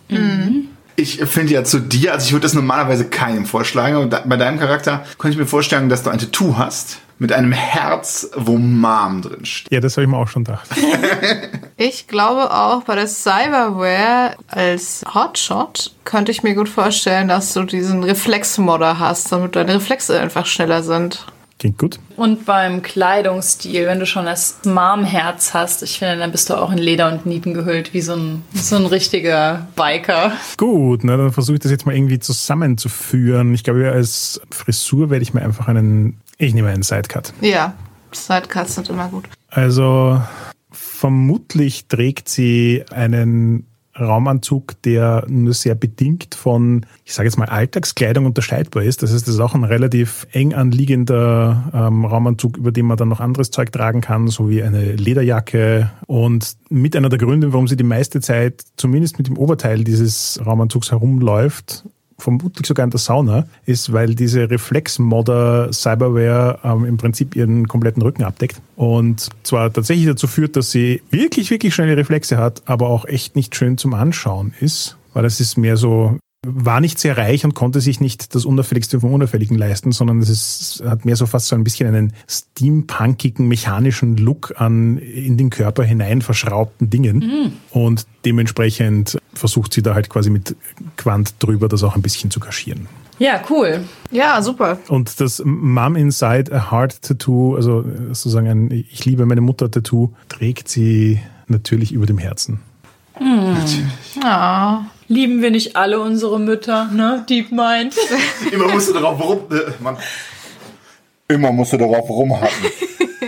Ich finde ja zu dir, also ich würde das normalerweise keinem vorschlagen, da- bei deinem Charakter könnte ich mir vorstellen, dass du ein Tattoo hast mit einem Herz, wo Mom drin steht. Ja, das habe ich mir auch schon gedacht. Ich glaube auch bei der Cyberware als Hotshot könnte ich mir gut vorstellen, dass du diesen Reflexmodder hast, damit deine Reflexe einfach schneller sind. Klingt gut. Und beim Kleidungsstil, wenn du schon das Mom-Herz hast, ich finde, dann bist du auch in Leder und Nieten gehüllt, wie so ein, so ein richtiger Biker. Gut, na, dann versuche ich das jetzt mal irgendwie zusammenzuführen. Ich glaube, als Frisur werde ich mir einfach einen, ich nehme einen Sidecut. Ja, Sidecuts sind immer gut. Also vermutlich trägt sie einen Raumanzug, der nur sehr bedingt von, ich sage jetzt mal, Alltagskleidung unterscheidbar ist. Das heißt, das ist auch ein relativ eng anliegender ähm, Raumanzug, über den man dann noch anderes Zeug tragen kann, so wie eine Lederjacke. Und mit einer der Gründe, warum sie die meiste Zeit zumindest mit dem Oberteil dieses Raumanzugs herumläuft, vermutlich sogar in der Sauna, ist, weil diese Reflex-Modder Cyberware ähm, im Prinzip ihren kompletten Rücken abdeckt. Und zwar tatsächlich dazu führt, dass sie wirklich, wirklich schnelle Reflexe hat, aber auch echt nicht schön zum Anschauen ist, weil das ist mehr so war nicht sehr reich und konnte sich nicht das Unauffälligste vom Unauffälligen leisten, sondern es ist, hat mehr so fast so ein bisschen einen steampunkigen, mechanischen Look an in den Körper hinein verschraubten Dingen. Mhm. Und dementsprechend versucht sie da halt quasi mit Quant drüber das auch ein bisschen zu kaschieren. Ja, cool. Ja, super. Und das Mom Inside a Heart Tattoo, also sozusagen ein Ich liebe meine Mutter Tattoo, trägt sie natürlich über dem Herzen. Mhm. Natürlich. Ah. Lieben wir nicht alle unsere Mütter, ne? Deep Mind. Immer musst du darauf rum. Äh, Mann. Immer musst du darauf rumhacken.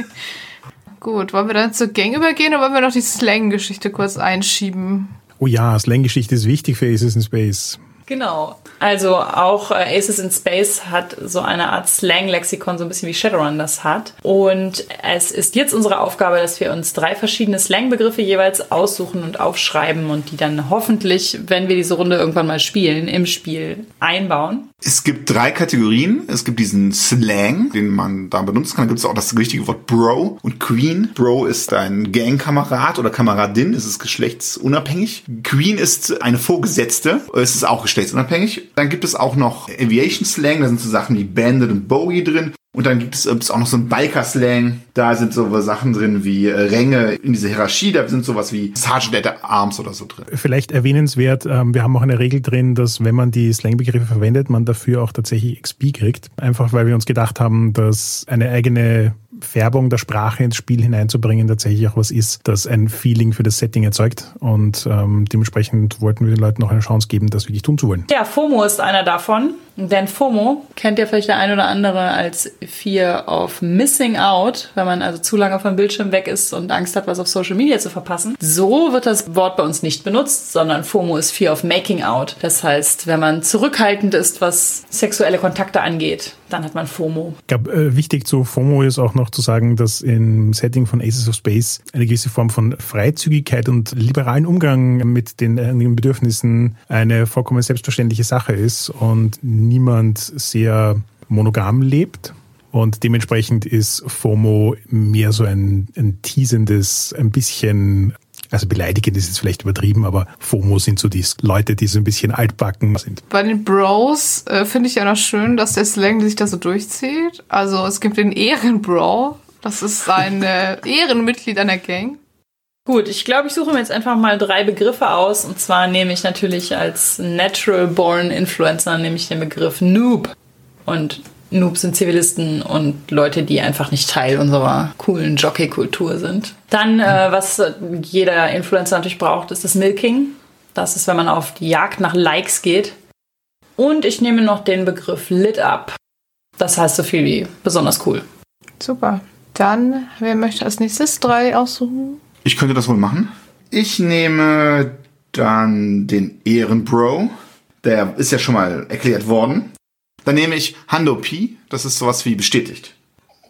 Gut, wollen wir dann zur Gang übergehen oder wollen wir noch die Slang-Geschichte kurz einschieben? Oh ja, Slang-Geschichte ist wichtig für Aces in Space. Genau. Also auch äh, Aces in Space hat so eine Art Slang-Lexikon, so ein bisschen wie Shadowrun das hat. Und es ist jetzt unsere Aufgabe, dass wir uns drei verschiedene Slang-Begriffe jeweils aussuchen und aufschreiben und die dann hoffentlich, wenn wir diese Runde irgendwann mal spielen, im Spiel einbauen. Es gibt drei Kategorien. Es gibt diesen Slang, den man da benutzen kann. Da gibt es auch das richtige Wort Bro und Queen. Bro ist ein Gangkamerad oder Kameradin. Es ist geschlechtsunabhängig. Queen ist eine Vorgesetzte. Es ist auch geschlechtsunabhängig. Dann gibt es auch noch Aviation Slang. Da sind so Sachen wie Bandit und Bowie drin. Und dann gibt es auch noch so ein Biker-Slang. Da sind so Sachen drin wie äh, Ränge in dieser Hierarchie. Da sind sowas wie Sergeant at Arms oder so drin. Vielleicht erwähnenswert, ähm, wir haben auch eine Regel drin, dass wenn man die Slang-Begriffe verwendet, man dafür auch tatsächlich XP kriegt. Einfach weil wir uns gedacht haben, dass eine eigene Färbung der Sprache ins Spiel hineinzubringen tatsächlich auch was ist, das ein Feeling für das Setting erzeugt. Und ähm, dementsprechend wollten wir den Leuten noch eine Chance geben, das wirklich tun zu wollen. Ja, FOMO ist einer davon. Denn FOMO kennt ja vielleicht der ein oder andere als Fear of Missing Out, wenn man also zu lange vom Bildschirm weg ist und Angst hat, was auf Social Media zu verpassen. So wird das Wort bei uns nicht benutzt, sondern FOMO ist Fear of Making Out. Das heißt, wenn man zurückhaltend ist, was sexuelle Kontakte angeht, dann hat man FOMO. Ich glaube, äh, wichtig zu FOMO ist auch noch zu sagen, dass im Setting von Aces of Space eine gewisse Form von Freizügigkeit und liberalen Umgang mit den, äh, den Bedürfnissen eine vollkommen selbstverständliche Sache ist und niemand sehr monogam lebt. Und dementsprechend ist FOMO mehr so ein, ein teasendes, ein bisschen also beleidigend ist jetzt vielleicht übertrieben, aber FOMO sind so die Leute, die so ein bisschen altbacken sind. Bei den Bros äh, finde ich ja noch schön, dass der Slang sich da so durchzieht. Also es gibt den Ehrenbro. Das ist ein äh, Ehrenmitglied einer Gang. Gut, ich glaube, ich suche mir jetzt einfach mal drei Begriffe aus. Und zwar nehme ich natürlich als Natural Born Influencer nehme ich den Begriff Noob. Und Noobs sind Zivilisten und Leute, die einfach nicht Teil unserer coolen Jockey-Kultur sind. Dann, äh, was jeder Influencer natürlich braucht, ist das Milking. Das ist, wenn man auf die Jagd nach Likes geht. Und ich nehme noch den Begriff Lit Up. Das heißt so viel wie besonders cool. Super. Dann, wer möchte als nächstes drei aussuchen? Ich könnte das wohl machen. Ich nehme dann den Ehrenbro. Der ist ja schon mal erklärt worden. Dann nehme ich Hando Pi. Das ist sowas wie bestätigt.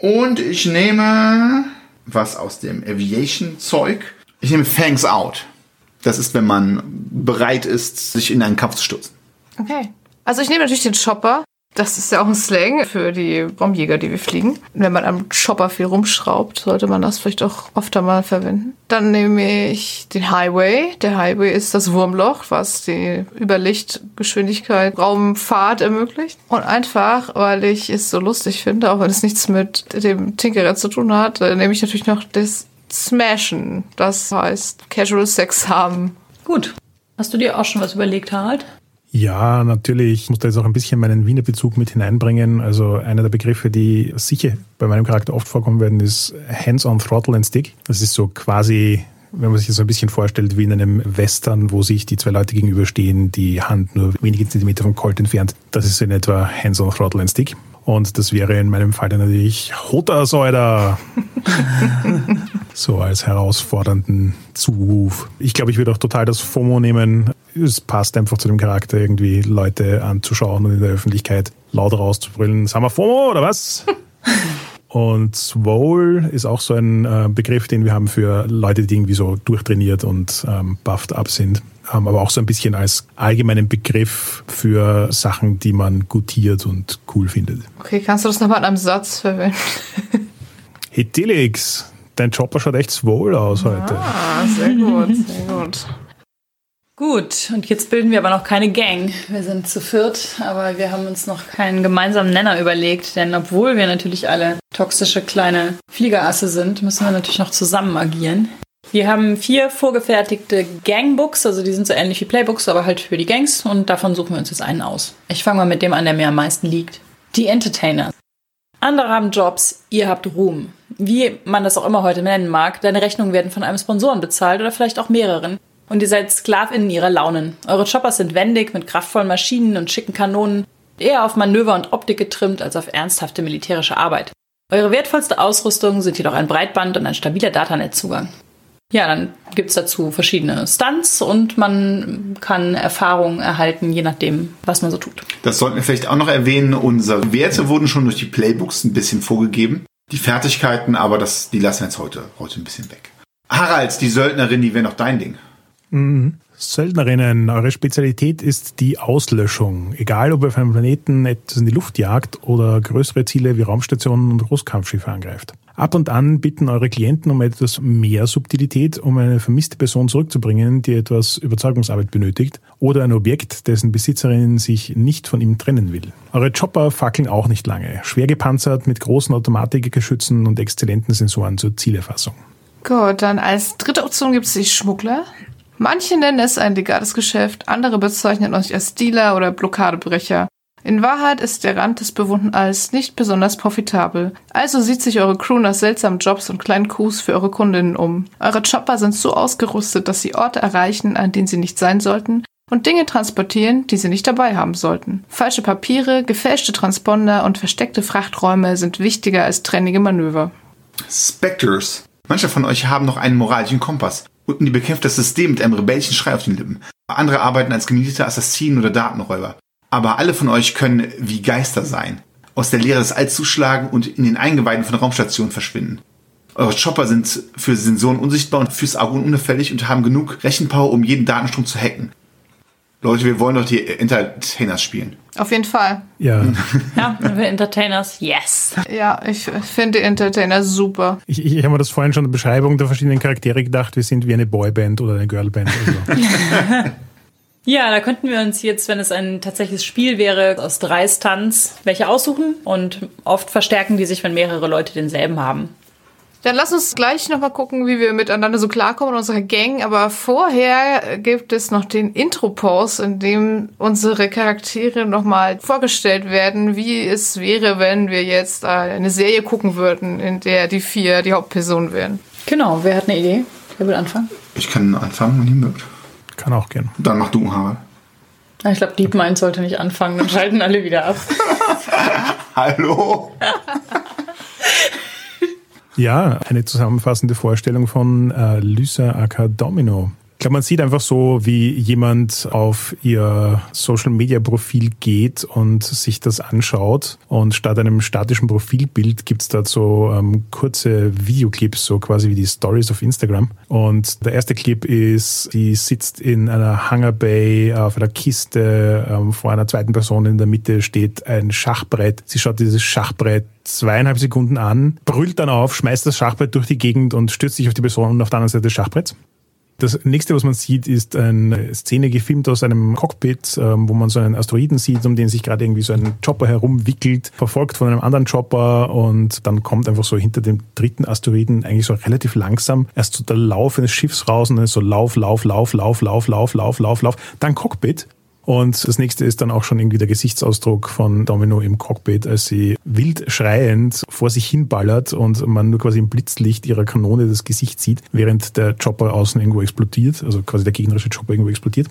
Und ich nehme was aus dem Aviation-Zeug. Ich nehme Fangs Out. Das ist, wenn man bereit ist, sich in einen Kampf zu stürzen. Okay. Also ich nehme natürlich den Chopper. Das ist ja auch ein Slang für die Bombjäger, die wir fliegen. Wenn man am Chopper viel rumschraubt, sollte man das vielleicht auch öfter mal verwenden. Dann nehme ich den Highway. Der Highway ist das Wurmloch, was die Überlichtgeschwindigkeit, Raumfahrt ermöglicht. Und einfach, weil ich es so lustig finde, auch wenn es nichts mit dem Tinkerer zu tun hat, äh, nehme ich natürlich noch das Smashen. Das heißt Casual Sex haben. Gut. Hast du dir auch schon was überlegt, Harald? Ja, natürlich. Ich muss da jetzt auch ein bisschen meinen Wiener Bezug mit hineinbringen. Also einer der Begriffe, die sicher bei meinem Charakter oft vorkommen werden, ist Hands-on Throttle and Stick. Das ist so quasi, wenn man sich das so ein bisschen vorstellt, wie in einem Western, wo sich die zwei Leute gegenüberstehen, die Hand nur wenige Zentimeter vom Colt entfernt. Das ist in etwa Hands-on Throttle and Stick. Und das wäre in meinem Fall dann natürlich Hotasäuder. so als herausfordernden Zuruf. Ich glaube, ich würde auch total das FOMO nehmen. Es passt einfach zu dem Charakter, irgendwie Leute anzuschauen und in der Öffentlichkeit laut rauszubrüllen. Sagen wir FOMO oder was? Und Swole ist auch so ein äh, Begriff, den wir haben für Leute, die irgendwie so durchtrainiert und ähm, buffed up sind. Ähm, aber auch so ein bisschen als allgemeinen Begriff für Sachen, die man gutiert und cool findet. Okay, kannst du das nochmal in einem Satz verwenden? Hitilix, dein Chopper schaut echt swole aus heute. Ah, sehr gut, sehr gut. Gut, und jetzt bilden wir aber noch keine Gang. Wir sind zu viert, aber wir haben uns noch keinen gemeinsamen Nenner überlegt, denn obwohl wir natürlich alle toxische kleine Fliegerasse sind, müssen wir natürlich noch zusammen agieren. Wir haben vier vorgefertigte Gangbooks, also die sind so ähnlich wie Playbooks, aber halt für die Gangs und davon suchen wir uns jetzt einen aus. Ich fange mal mit dem an, der mir am meisten liegt. Die Entertainer. Andere haben Jobs, ihr habt Ruhm. Wie man das auch immer heute nennen mag, deine Rechnungen werden von einem Sponsoren bezahlt oder vielleicht auch mehreren und ihr seid SklavInnen ihrer Launen. Eure Choppers sind wendig mit kraftvollen Maschinen und schicken Kanonen, eher auf Manöver und Optik getrimmt als auf ernsthafte militärische Arbeit. Eure wertvollste Ausrüstung sind jedoch ein Breitband und ein stabiler Datanetzugang. Ja, dann gibt's dazu verschiedene Stunts und man kann Erfahrungen erhalten, je nachdem, was man so tut. Das sollten wir vielleicht auch noch erwähnen. Unsere Werte wurden schon durch die Playbooks ein bisschen vorgegeben. Die Fertigkeiten, aber das, die lassen wir jetzt heute, heute ein bisschen weg. Harald, die Söldnerin, die wäre noch dein Ding. Mhm. Söldnerinnen, eure Spezialität ist die Auslöschung. Egal, ob ihr auf einem Planeten etwas in die Luft jagt oder größere Ziele wie Raumstationen und Großkampfschiffe angreift. Ab und an bitten eure Klienten um etwas mehr Subtilität, um eine vermisste Person zurückzubringen, die etwas Überzeugungsarbeit benötigt, oder ein Objekt, dessen Besitzerin sich nicht von ihm trennen will. Eure Chopper fackeln auch nicht lange, schwer gepanzert mit großen Automatikgeschützen und exzellenten Sensoren zur Zielerfassung. Gut, dann als dritte Option gibt es die Schmuggler. Manche nennen es ein legales Geschäft, andere bezeichnen euch als Dealer oder Blockadebrecher. In Wahrheit ist der Rand des bewohnten Alls nicht besonders profitabel. Also sieht sich eure Crew nach seltsamen Jobs und kleinen Coups für eure Kundinnen um. Eure Chopper sind so ausgerüstet, dass sie Orte erreichen, an denen sie nicht sein sollten und Dinge transportieren, die sie nicht dabei haben sollten. Falsche Papiere, gefälschte Transponder und versteckte Frachträume sind wichtiger als trennige Manöver. Spectres. Manche von euch haben noch einen moralischen Kompass die bekämpft das System mit einem rebellischen Schrei auf den Lippen. Andere arbeiten als gemietete Assassinen oder Datenräuber. Aber alle von euch können wie Geister sein, aus der Leere des Alls zuschlagen und in den Eingeweiden von Raumstationen verschwinden. Eure Chopper sind für Sensoren unsichtbar und fürs Auge unauffällig und haben genug Rechenpower, um jeden Datenstrom zu hacken. Leute, wir wollen doch die Entertainers spielen. Auf jeden Fall. Ja. Ja, wir Entertainers, yes. Ja, ich finde die Entertainer super. Ich, ich habe mir das vorhin schon in der Beschreibung der verschiedenen Charaktere gedacht, wir sind wie eine Boyband oder eine Girlband. Also. Ja, da könnten wir uns jetzt, wenn es ein tatsächliches Spiel wäre, aus drei Stunts welche aussuchen und oft verstärken die sich, wenn mehrere Leute denselben haben. Dann lass uns gleich nochmal gucken, wie wir miteinander so klarkommen in unserer Gang. Aber vorher gibt es noch den Intro-Pause, in dem unsere Charaktere nochmal vorgestellt werden, wie es wäre, wenn wir jetzt eine Serie gucken würden, in der die vier die Hauptpersonen wären. Genau, wer hat eine Idee? Wer will anfangen? Ich kann anfangen, wenn ihr mögt. Kann auch gehen. Dann mach du, Harald. Ich glaube, DeepMind sollte nicht anfangen, dann schalten alle wieder ab. Hallo? Ja, eine zusammenfassende Vorstellung von äh, Lysa aka Domino. Ich glaube, man sieht einfach so, wie jemand auf ihr Social-Media-Profil geht und sich das anschaut. Und statt einem statischen Profilbild gibt's da so ähm, kurze Videoclips, so quasi wie die Stories auf Instagram. Und der erste Clip ist, sie sitzt in einer Hangar Bay auf einer Kiste. Ähm, vor einer zweiten Person in der Mitte steht ein Schachbrett. Sie schaut dieses Schachbrett zweieinhalb Sekunden an, brüllt dann auf, schmeißt das Schachbrett durch die Gegend und stürzt sich auf die Person auf der anderen Seite des Schachbretts. Das nächste, was man sieht, ist eine Szene gefilmt aus einem Cockpit, ähm, wo man so einen Asteroiden sieht, um den sich gerade irgendwie so ein Chopper herumwickelt, verfolgt von einem anderen Chopper und dann kommt einfach so hinter dem dritten Asteroiden eigentlich so relativ langsam erst so der Lauf eines Schiffs raus und dann ist so Lauf, Lauf, Lauf, Lauf, Lauf, Lauf, Lauf, Lauf, Lauf, dann Cockpit und das nächste ist dann auch schon irgendwie der Gesichtsausdruck von Domino im Cockpit, als sie wild schreiend vor sich hinballert und man nur quasi im Blitzlicht ihrer Kanone das Gesicht sieht, während der Chopper außen irgendwo explodiert, also quasi der gegnerische Chopper irgendwo explodiert.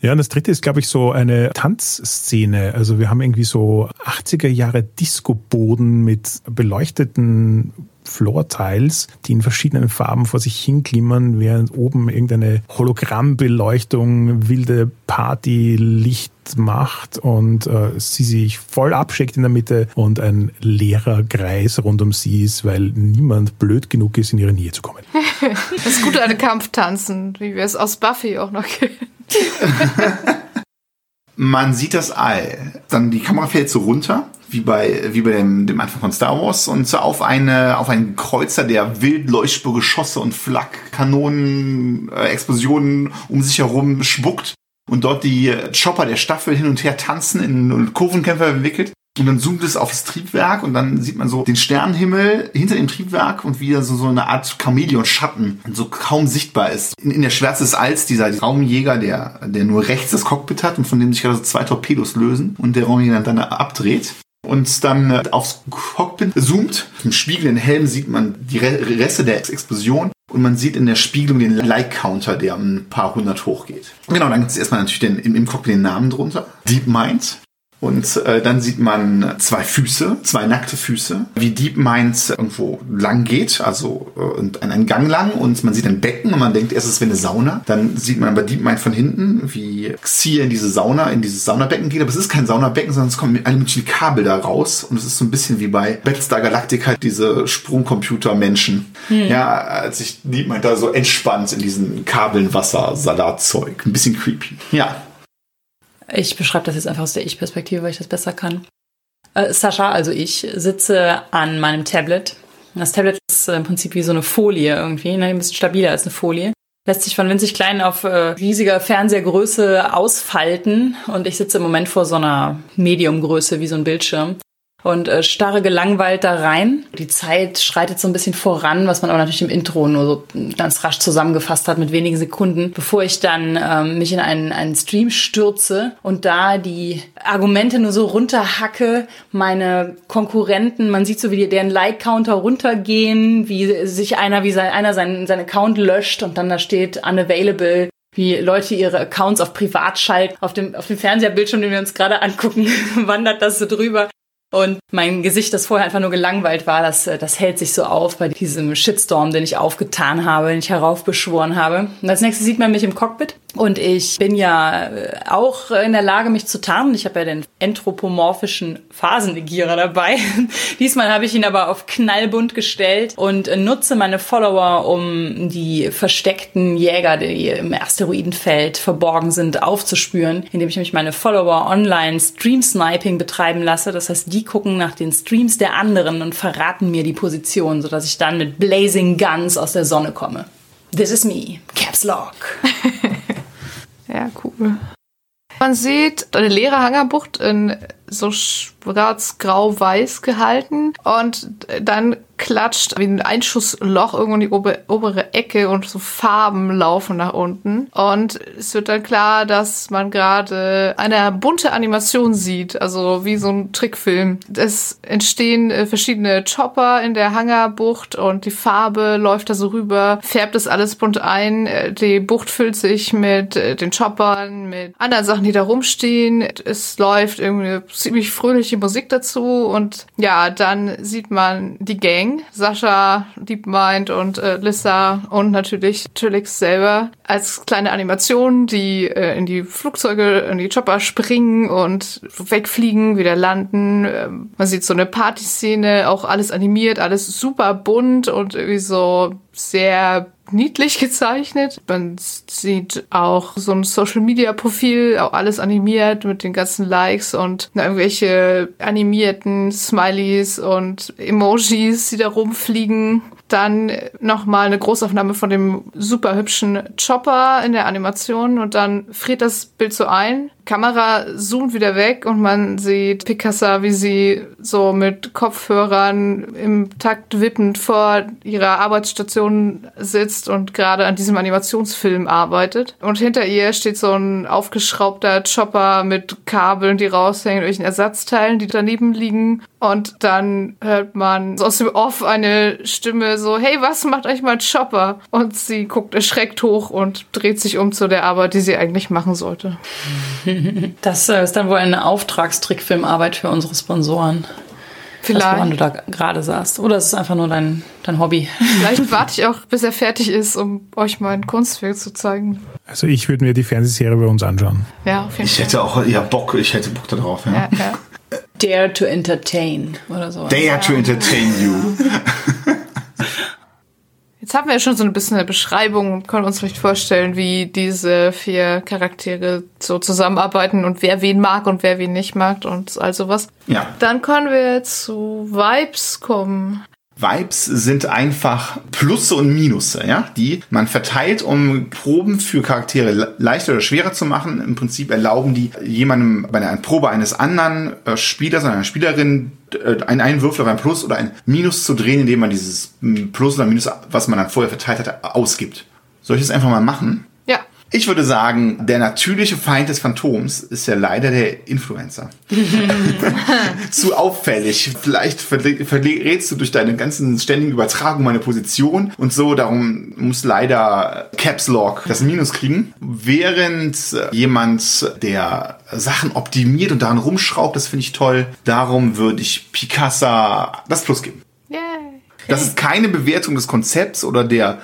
Ja, und das dritte ist, glaube ich, so eine Tanzszene. Also wir haben irgendwie so 80er Jahre Disco-Boden mit beleuchteten Floor-Tiles, die in verschiedenen Farben vor sich hinglimmern, während oben irgendeine Hologrammbeleuchtung wilde Party-Licht macht und äh, sie sich voll abschickt in der Mitte und ein leerer Kreis rund um sie ist, weil niemand blöd genug ist, in ihre Nähe zu kommen. das Gute an Kampftanzen, wie wir es aus Buffy auch noch kennen. Man sieht das All. Dann die Kamera fällt so runter, wie bei, wie bei dem, dem Anfang von Star Wars, und so auf eine, auf einen Kreuzer, der wild leuchtspur Geschosse und Flak, Kanonen, äh, Explosionen um sich herum spuckt und dort die Chopper der Staffel hin und her tanzen, in Kurvenkämpfer entwickelt. Und dann zoomt es auf das Triebwerk und dann sieht man so den Sternenhimmel hinter dem Triebwerk und wie so, so eine Art Chamäleon-Schatten so kaum sichtbar ist. In, in der Schwärze des Alls dieser Raumjäger, der, der nur rechts das Cockpit hat und von dem sich gerade so zwei Torpedos lösen und der Raumjäger dann abdreht und dann äh, aufs Cockpit zoomt. Im spiegelnden Helm sieht man die Reste der Explosion und man sieht in der Spiegelung den Like-Counter, der um ein paar hundert hochgeht. Genau, dann gibt es erstmal natürlich den, im, im Cockpit den Namen drunter. Deep Mind. Und äh, dann sieht man zwei Füße, zwei nackte Füße, wie Deep Mind irgendwo lang geht, also äh, einen Gang lang und man sieht ein Becken und man denkt erst, es wäre eine Sauna. Dann sieht man bei Deep Mind von hinten, wie Xia in diese Sauna, in dieses Saunabecken geht, aber es ist kein Saunabecken, sondern es kommen mit einem Kabel da raus und es ist so ein bisschen wie bei Battlestar Galactica, diese Sprungcomputer-Menschen. Hm. Ja, als sich Deep Mind da so entspannt in diesen Kabeln Wasser, Salatzeug. Ein bisschen creepy. Ja, ich beschreibe das jetzt einfach aus der Ich-Perspektive, weil ich das besser kann. Äh, Sascha, also ich, sitze an meinem Tablet. Das Tablet ist im Prinzip wie so eine Folie irgendwie, ne? ein bisschen stabiler als eine Folie. Lässt sich von winzig klein auf äh, riesiger Fernsehergröße ausfalten und ich sitze im Moment vor so einer Mediumgröße wie so ein Bildschirm und äh, starre gelangweilt da rein. Die Zeit schreitet so ein bisschen voran, was man aber natürlich im Intro nur so ganz rasch zusammengefasst hat mit wenigen Sekunden, bevor ich dann ähm, mich in einen, einen Stream stürze und da die Argumente nur so runterhacke, meine Konkurrenten, man sieht so, wie deren Like-Counter runtergehen, wie sich einer, wie sein, einer seinen, seinen Account löscht und dann da steht unavailable wie Leute ihre Accounts auf privat schalten. Auf dem, auf dem Fernsehbildschirm, den wir uns gerade angucken, wandert das so drüber. Und mein Gesicht, das vorher einfach nur gelangweilt war, das, das hält sich so auf bei diesem Shitstorm, den ich aufgetan habe, den ich heraufbeschworen habe. Und als nächstes sieht man mich im Cockpit und ich bin ja äh, auch in der Lage, mich zu tarnen. Ich habe ja den anthropomorphischen Phasennegierer dabei. Diesmal habe ich ihn aber auf knallbunt gestellt und nutze meine Follower, um die versteckten Jäger, die im Asteroidenfeld verborgen sind, aufzuspüren, indem ich nämlich meine Follower online Stream Sniping betreiben lasse. Das heißt, die gucken nach den Streams der anderen und verraten mir die Position, sodass ich dann mit Blazing Guns aus der Sonne komme. This is me. Caps Lock. Ja, cool. Man sieht eine leere Hangerbucht in so schwarz-grau-weiß gehalten und dann klatscht wie ein Einschussloch irgendwo in die ober obere Ecke und so Farben laufen nach unten. Und es wird dann klar, dass man gerade eine bunte Animation sieht, also wie so ein Trickfilm. Es entstehen äh, verschiedene Chopper in der Hangarbucht und die Farbe läuft da so rüber, färbt das alles bunt ein. Äh, die Bucht füllt sich mit äh, den Choppern, mit anderen Sachen, die da rumstehen. Es läuft irgendwie ziemlich fröhliche Musik dazu und ja, dann sieht man die Gang Sascha, DeepMind und äh, Lissa und natürlich Trilix selber als kleine Animation, die äh, in die Flugzeuge, in die Chopper springen und wegfliegen, wieder landen. Ähm, man sieht so eine Partyszene, auch alles animiert, alles super bunt und irgendwie so sehr niedlich gezeichnet. Man sieht auch so ein Social Media Profil, auch alles animiert mit den ganzen Likes und irgendwelche animierten Smileys und Emojis, die da rumfliegen. Dann nochmal eine Großaufnahme von dem super hübschen Chopper in der Animation und dann friert das Bild so ein Kamera zoomt wieder weg und man sieht Picasso, wie sie so mit Kopfhörern im Takt wippend vor ihrer Arbeitsstation sitzt und gerade an diesem Animationsfilm arbeitet. Und hinter ihr steht so ein aufgeschraubter Chopper mit Kabeln, die raushängen, welchen Ersatzteilen, die daneben liegen. Und dann hört man aus dem Off eine Stimme so, hey, was macht euch mal Chopper? Und sie guckt erschreckt hoch und dreht sich um zu der Arbeit, die sie eigentlich machen sollte. Das äh, ist dann wohl eine Auftragstrickfilmarbeit für unsere Sponsoren. Vielleicht. Das, woran du da gerade saßt. Oder ist es einfach nur dein, dein Hobby? Vielleicht warte ich auch, bis er fertig ist, um euch mein Kunstwerk zu zeigen. Also ich würde mir die Fernsehserie bei uns anschauen. Ja, auf jeden Ich Fall. hätte auch ja Bock, ich hätte Bock darauf. Ja. Ja, ja. Dare to entertain oder so. Dare to entertain you. Jetzt haben wir ja schon so ein bisschen eine Beschreibung und können uns vielleicht vorstellen, wie diese vier Charaktere so zusammenarbeiten und wer wen mag und wer wen nicht mag und all sowas. Ja. Dann können wir zu Vibes kommen. Vibes sind einfach Plusse und Minusse, ja, die man verteilt, um Proben für Charaktere le- leichter oder schwerer zu machen. Im Prinzip erlauben die jemandem bei einer Probe eines anderen äh, Spielers oder einer Spielerin äh, einen, einen Würfel auf ein Plus oder ein Minus zu drehen, indem man dieses m, Plus oder Minus, was man dann vorher verteilt hat, ausgibt. Soll ich das einfach mal machen? Ich würde sagen, der natürliche Feind des Phantoms ist ja leider der Influencer. Zu auffällig. Vielleicht verrätst du durch deine ganzen ständigen Übertragungen meine Position und so. Darum muss leider Caps Lock das Minus kriegen. Während äh, jemand, der Sachen optimiert und daran rumschraubt, das finde ich toll. Darum würde ich Picasa das Plus geben. Yay. Das ist keine Bewertung des Konzepts oder der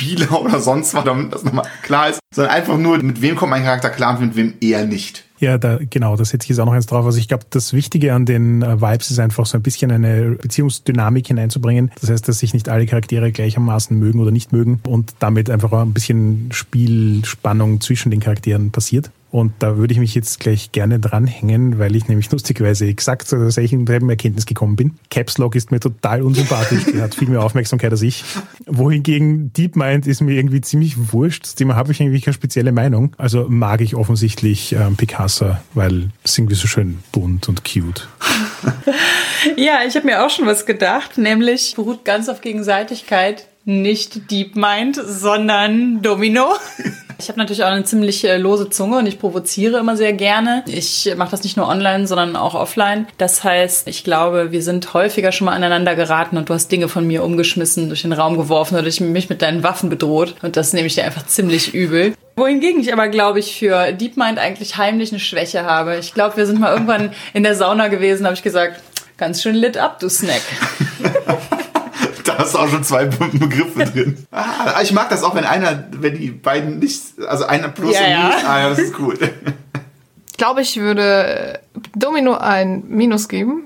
Spieler oder sonst was, damit das nochmal klar ist, sondern einfach nur, mit wem kommt mein Charakter klar und mit wem eher nicht. Ja, da, genau, da setze ich jetzt auch noch eins drauf. Also ich glaube, das Wichtige an den äh, Vibes ist einfach so ein bisschen eine Beziehungsdynamik hineinzubringen. Das heißt, dass sich nicht alle Charaktere gleichermaßen mögen oder nicht mögen und damit einfach auch ein bisschen Spielspannung zwischen den Charakteren passiert. Und da würde ich mich jetzt gleich gerne dranhängen, weil ich nämlich lustigerweise exakt zu der selben Erkenntnis gekommen bin. Caps Lock ist mir total unsympathisch, der hat viel mehr Aufmerksamkeit als ich. Wohingegen DeepMind ist mir irgendwie ziemlich wurscht. Dem habe ich irgendwie keine spezielle Meinung. Also mag ich offensichtlich ähm, Picasa, weil es irgendwie so schön bunt und cute. Ja, ich habe mir auch schon was gedacht, nämlich beruht ganz auf Gegenseitigkeit. Nicht DeepMind, sondern Domino. Ich habe natürlich auch eine ziemlich äh, lose Zunge und ich provoziere immer sehr gerne. Ich mache das nicht nur online, sondern auch offline. Das heißt, ich glaube, wir sind häufiger schon mal aneinander geraten und du hast Dinge von mir umgeschmissen, durch den Raum geworfen oder mich mit deinen Waffen bedroht. Und das nehme ich dir einfach ziemlich übel. Wohingegen ich aber, glaube ich, für DeepMind eigentlich heimlich eine Schwäche habe. Ich glaube, wir sind mal irgendwann in der Sauna gewesen, habe ich gesagt, ganz schön lit up, du Snack. Da hast du auch schon zwei Be- Begriffe drin. Ah, ich mag das auch, wenn einer, wenn die beiden nicht, also einer plus Ja, und ja. minus. Ah ja, das ist cool. Ich glaube, ich würde Domino ein Minus geben,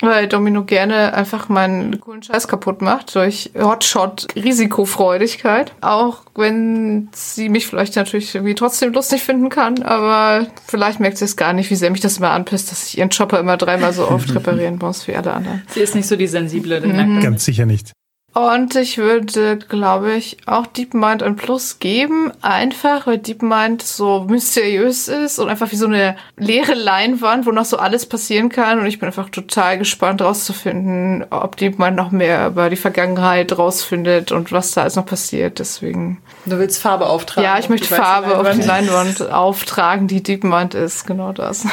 weil Domino gerne einfach meinen coolen Scheiß kaputt macht durch Hotshot Risikofreudigkeit. Auch wenn sie mich vielleicht natürlich irgendwie trotzdem lustig finden kann, aber vielleicht merkt sie es gar nicht, wie sehr mich das immer anpisst, dass ich ihren Chopper immer dreimal so oft reparieren muss wie alle anderen. Sie ist nicht so die sensible. den merkt man. Ganz sicher nicht. Und ich würde, glaube ich, auch DeepMind ein Plus geben. Einfach, weil DeepMind so mysteriös ist und einfach wie so eine leere Leinwand, wo noch so alles passieren kann. Und ich bin einfach total gespannt rauszufinden, ob DeepMind noch mehr über die Vergangenheit rausfindet und was da alles noch passiert. Deswegen. Du willst Farbe auftragen. Ja, ich möchte Farbe auf die Leinwand. Leinwand auftragen, die DeepMind ist. Genau das.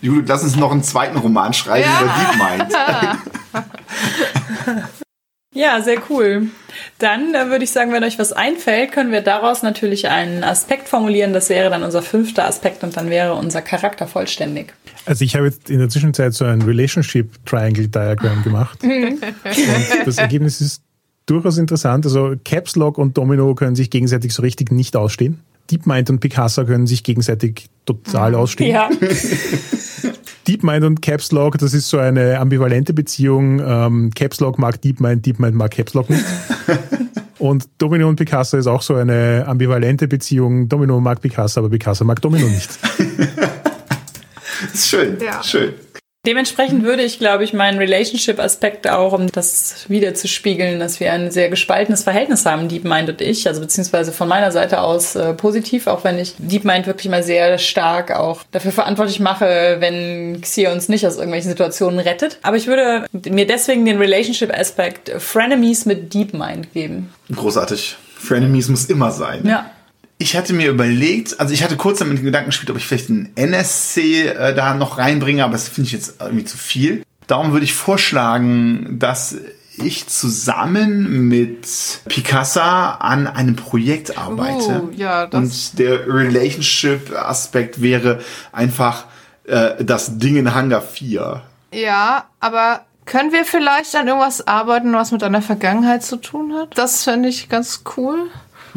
Judith, lass uns noch einen zweiten Roman schreiben Ja. über DeepMind. Ja, sehr cool. Dann äh, würde ich sagen, wenn euch was einfällt, können wir daraus natürlich einen Aspekt formulieren. Das wäre dann unser fünfter Aspekt und dann wäre unser Charakter vollständig. Also ich habe jetzt in der Zwischenzeit so ein Relationship Triangle Diagram gemacht. und das Ergebnis ist durchaus interessant. Also Caps Lock und Domino können sich gegenseitig so richtig nicht ausstehen. DeepMind und Picasa können sich gegenseitig total ausstehen. Ja. DeepMind und Caps Lock, das ist so eine ambivalente Beziehung. Ähm, Caps Lock mag DeepMind, DeepMind mag Caps Lock nicht. Und Domino und Picasa ist auch so eine ambivalente Beziehung. Domino mag Picasa, aber Picasa mag Domino nicht. Das ist schön. Ja. Schön. Dementsprechend würde ich, glaube ich, meinen Relationship-Aspekt auch, um das wieder zu spiegeln, dass wir ein sehr gespaltenes Verhältnis haben, DeepMind und ich, also beziehungsweise von meiner Seite aus äh, positiv, auch wenn ich DeepMind wirklich mal sehr stark auch dafür verantwortlich mache, wenn Xia uns nicht aus irgendwelchen Situationen rettet. Aber ich würde mir deswegen den Relationship-Aspekt Frenemies mit DeepMind geben. Großartig. Frenemies muss immer sein. Ja. Ich hatte mir überlegt, also ich hatte kurz damit den Gedanken gespielt, ob ich vielleicht einen NSC äh, da noch reinbringe, aber das finde ich jetzt irgendwie zu viel. Darum würde ich vorschlagen, dass ich zusammen mit Picasa an einem Projekt arbeite. Uh, ja, das- Und der Relationship-Aspekt wäre einfach äh, das Ding in Hangar 4. Ja, aber können wir vielleicht an irgendwas arbeiten, was mit deiner Vergangenheit zu tun hat? Das fände ich ganz cool.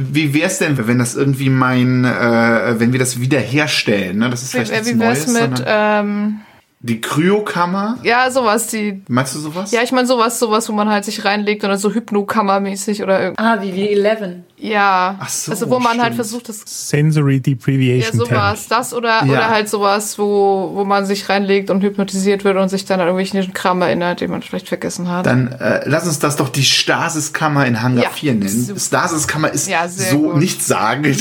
Wie wär's denn, wenn das irgendwie mein, äh, wenn wir das wiederherstellen? Ne? Das ist Wie, vielleicht nichts wie wär's Neues, mit, ähm, die Kryokammer. ja, sowas, die, Meinst du sowas? ja, ich meine sowas, sowas, wo man halt sich reinlegt oder so Hypnokammermäßig oder irgend, Ah, wie wie 11. ja. So, also wo man halt stimmt. versucht, das Sensory Ja, Deprivation sowas. Das oder, Ja. oder halt sowas, wo, wo man sich reinlegt und hypnotisiert wird und sich dann an irgendwelchen Kram erinnert, den man vielleicht vergessen hat. Dann äh, lass uns das doch die Stasiskammer in Hangar Ja, 4 nennen. super. Stasiskammer ist Ja, so gut. nicht sagen.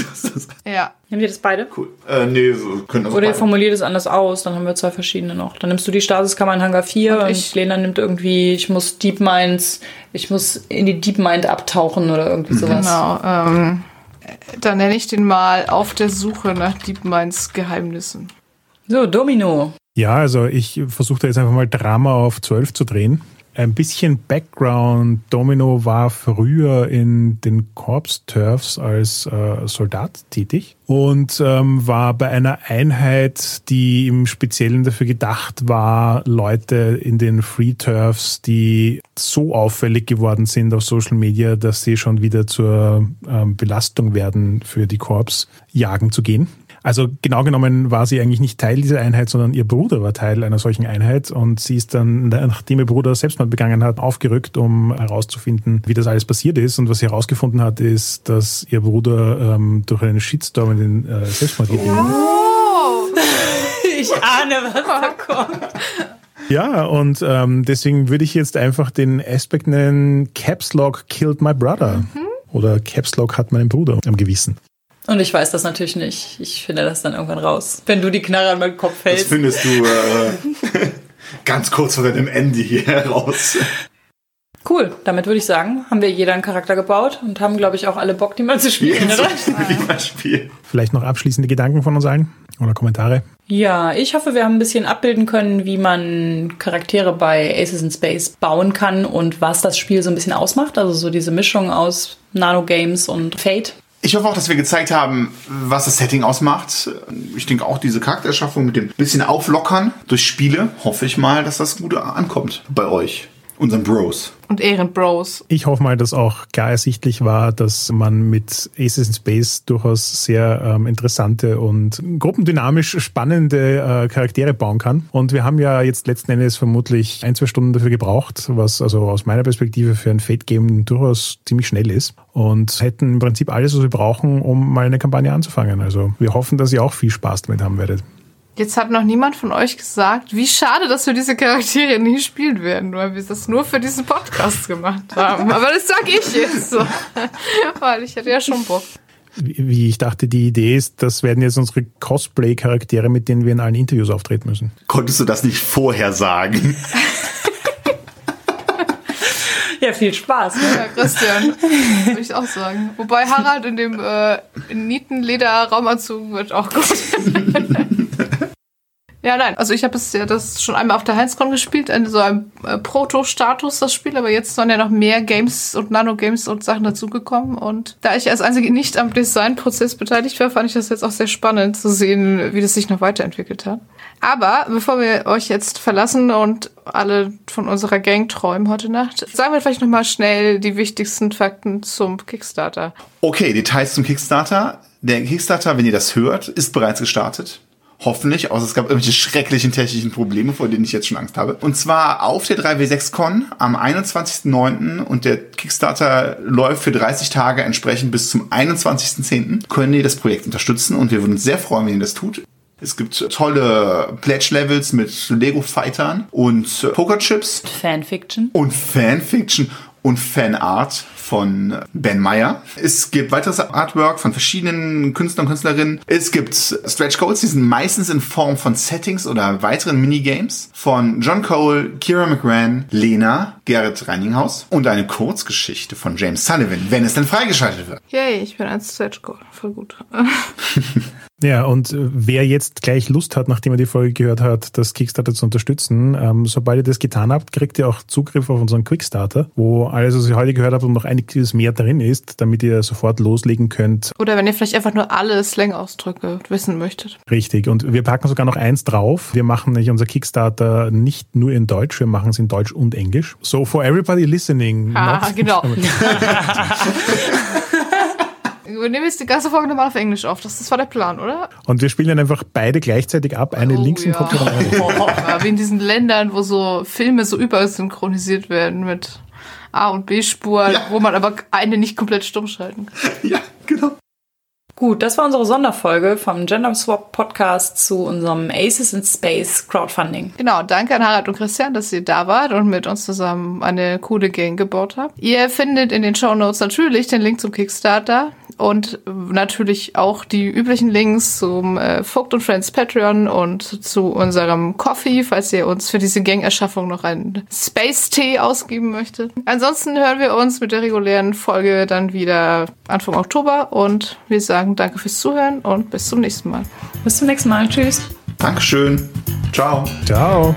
Ja. Nehmen wir das beide? cool. Äh, nee, so können das Oder ihr formuliert es anders aus, dann haben wir zwei verschiedene noch. Dann nimmst du die Stasiskammer in Hangar 4 Und und, ich- Lena nimmt irgendwie, ich muss Deep Minds, ich muss in die Deep Mind abtauchen oder irgendwie sowas. Genau. Ähm, dann nenne ich den mal auf der Suche nach Deep Minds Geheimnissen. So, Domino. Ja, also ich versuche da jetzt einfach mal Drama auf 12 zu drehen. Ein bisschen Background. Domino war früher in den Corps Turfs als äh, Soldat tätig und ähm, war bei einer Einheit, die im Speziellen dafür gedacht war, Leute in den Free Turfs, die so auffällig geworden sind auf Social Media, dass sie schon wieder zur ähm, Belastung werden für die Corps, jagen zu gehen. Also genau genommen war sie eigentlich nicht Teil dieser Einheit, sondern ihr Bruder war Teil einer solchen Einheit und sie ist dann, nachdem ihr Bruder Selbstmord begangen hat, aufgerückt, um herauszufinden, wie das alles passiert ist. Und was sie herausgefunden hat, ist, dass ihr Bruder ähm, durch einen Shitstorm in den äh, Selbstmord geht. Ich ahne, was da kommt. Ja, und ähm, deswegen würde ich jetzt einfach den Aspekt nennen, Caps Lock killed my brother. Oder Caps Lock hat meinen Bruder am Gewissen. Und ich weiß das natürlich nicht. Ich finde das dann irgendwann raus. Wenn du die Knarre an meinen Kopf Das hältst. findest du äh, ganz kurz vor deinem Ende hier heraus. Cool, damit würde ich sagen, haben wir jeder einen Charakter gebaut und haben, glaube ich, auch alle Bock, die mal zu spielen, oder? Lieber Spiel. Vielleicht noch abschließende Gedanken von uns allen oder Kommentare. Ja, ich hoffe, wir haben ein bisschen abbilden können, wie man Charaktere bei Aces in Space bauen kann und was das Spiel so ein bisschen ausmacht. Also so diese Mischung aus Nano-Games und Fate. Ich hoffe auch, dass wir gezeigt haben, was das Setting ausmacht. Ich denke auch diese Charaktererschaffung mit dem bisschen Auflockern durch Spiele, hoffe ich mal, dass das gut ankommt bei euch, unseren Bros. Und Ehrenbros. Ich hoffe mal, dass auch klar ersichtlich war, dass man mit Aces in Space durchaus sehr ähm, interessante und gruppendynamisch spannende äh, Charaktere bauen kann. Und wir haben ja jetzt letzten Endes vermutlich ein, zwei Stunden dafür gebraucht, was also aus meiner Perspektive für ein Fate-Game durchaus ziemlich schnell ist. Und hätten im Prinzip alles, was wir brauchen, um mal eine Kampagne anzufangen. Also wir hoffen, dass ihr auch viel Spaß damit haben werdet. Jetzt hat noch niemand von euch gesagt, wie schade, dass wir diese Charaktere nie spielen werden, weil wir das nur für diesen Podcast gemacht haben. Aber das sag ich jetzt so. Weil ich hätte ja schon Bock. Wie wie ich dachte, die Idee ist, das werden jetzt unsere Cosplay-Charaktere, mit denen wir in allen Interviews auftreten müssen. Konntest du das nicht vorher sagen? Ja, viel Spaß. Ne? Ja, Christian, würde ich auch sagen. Wobei Harald in dem äh, Nieten-Leder-Raumanzug wird auch gut. Ja, nein, also ich habe es ja das schon einmal auf der Heinzcon gespielt, in so einem äh, Proto-Status das Spiel, aber jetzt sollen ja noch mehr Games und Nano-Games und Sachen dazugekommen und da ich als einzige nicht am Designprozess beteiligt war, fand ich das jetzt auch sehr spannend zu sehen, wie das sich noch weiterentwickelt hat. Aber bevor wir euch jetzt verlassen und alle von unserer Gang träumen heute Nacht, sagen wir vielleicht nochmal schnell die wichtigsten Fakten zum Kickstarter. Okay, Details zum Kickstarter. Der Kickstarter, wenn ihr das hört, ist bereits gestartet. Hoffentlich, außer es gab irgendwelche schrecklichen technischen Probleme, vor denen ich jetzt schon Angst habe. Und zwar auf der 3W6Con am 21.09. und der Kickstarter läuft für 30 Tage entsprechend bis zum 21.10. können ihr das Projekt unterstützen und wir würden uns sehr freuen, wenn ihr das tut. Es gibt tolle Pledge-Levels mit Lego-Fightern und Pokerchips Fanfiction. und Fanfiction und Fanart von Ben Meyer. Es gibt weiteres Artwork von verschiedenen Künstlern und Künstlerinnen. Es gibt Stretch Goals, die sind meistens in Form von Settings oder weiteren Minigames von John Cole, Kira McGran, Lena, Gerrit Reininghaus und eine Kurzgeschichte von James Sullivan, wenn es denn freigeschaltet wird. Yay, ich bin ein Stretch Goal. Voll gut. Ja, und wer jetzt gleich Lust hat, nachdem er die Folge gehört hat, das Kickstarter zu unterstützen, ähm, sobald ihr das getan habt, kriegt ihr auch Zugriff auf unseren Quickstarter, wo alles, was ihr heute gehört habt und noch einiges mehr drin ist, damit ihr sofort loslegen könnt. Oder wenn ihr vielleicht einfach nur alle Slang-Ausdrücke wissen möchtet. Richtig. Und wir packen sogar noch eins drauf. Wir machen nicht unser Kickstarter nicht nur in Deutsch, wir machen es in Deutsch und Englisch. So for everybody listening. Ah, genau. Wir nehmen jetzt die ganze Folge nochmal auf Englisch auf. Das, das war der Plan, oder? Und wir spielen dann einfach beide gleichzeitig ab. Eine Oh, links im ja. Kopf und eine. Ja, wie in diesen Ländern, wo so Filme so übersynchronisiert werden mit A- und B-Spur, Ja. wo man aber eine nicht komplett stumm schalten kann. Ja, genau. Gut, das war unsere Sonderfolge vom Gender Swap Podcast zu unserem Aces in Space Crowdfunding. Genau, danke an Harald und Christian, dass ihr da wart und mit uns zusammen eine coole Gang gebaut habt. Ihr findet in den Shownotes natürlich den Link zum Kickstarter und natürlich auch die üblichen Links zum äh, Vogt und Friends Patreon und zu unserem Coffee, falls ihr uns für diese Gang-Erschaffung noch einen Space-Tee ausgeben möchtet. Ansonsten hören wir uns mit der regulären Folge dann wieder Anfang Oktober und wir sagen danke fürs Zuhören und bis zum nächsten Mal. Bis zum nächsten Mal. Tschüss. Dankeschön. Ciao. Ciao.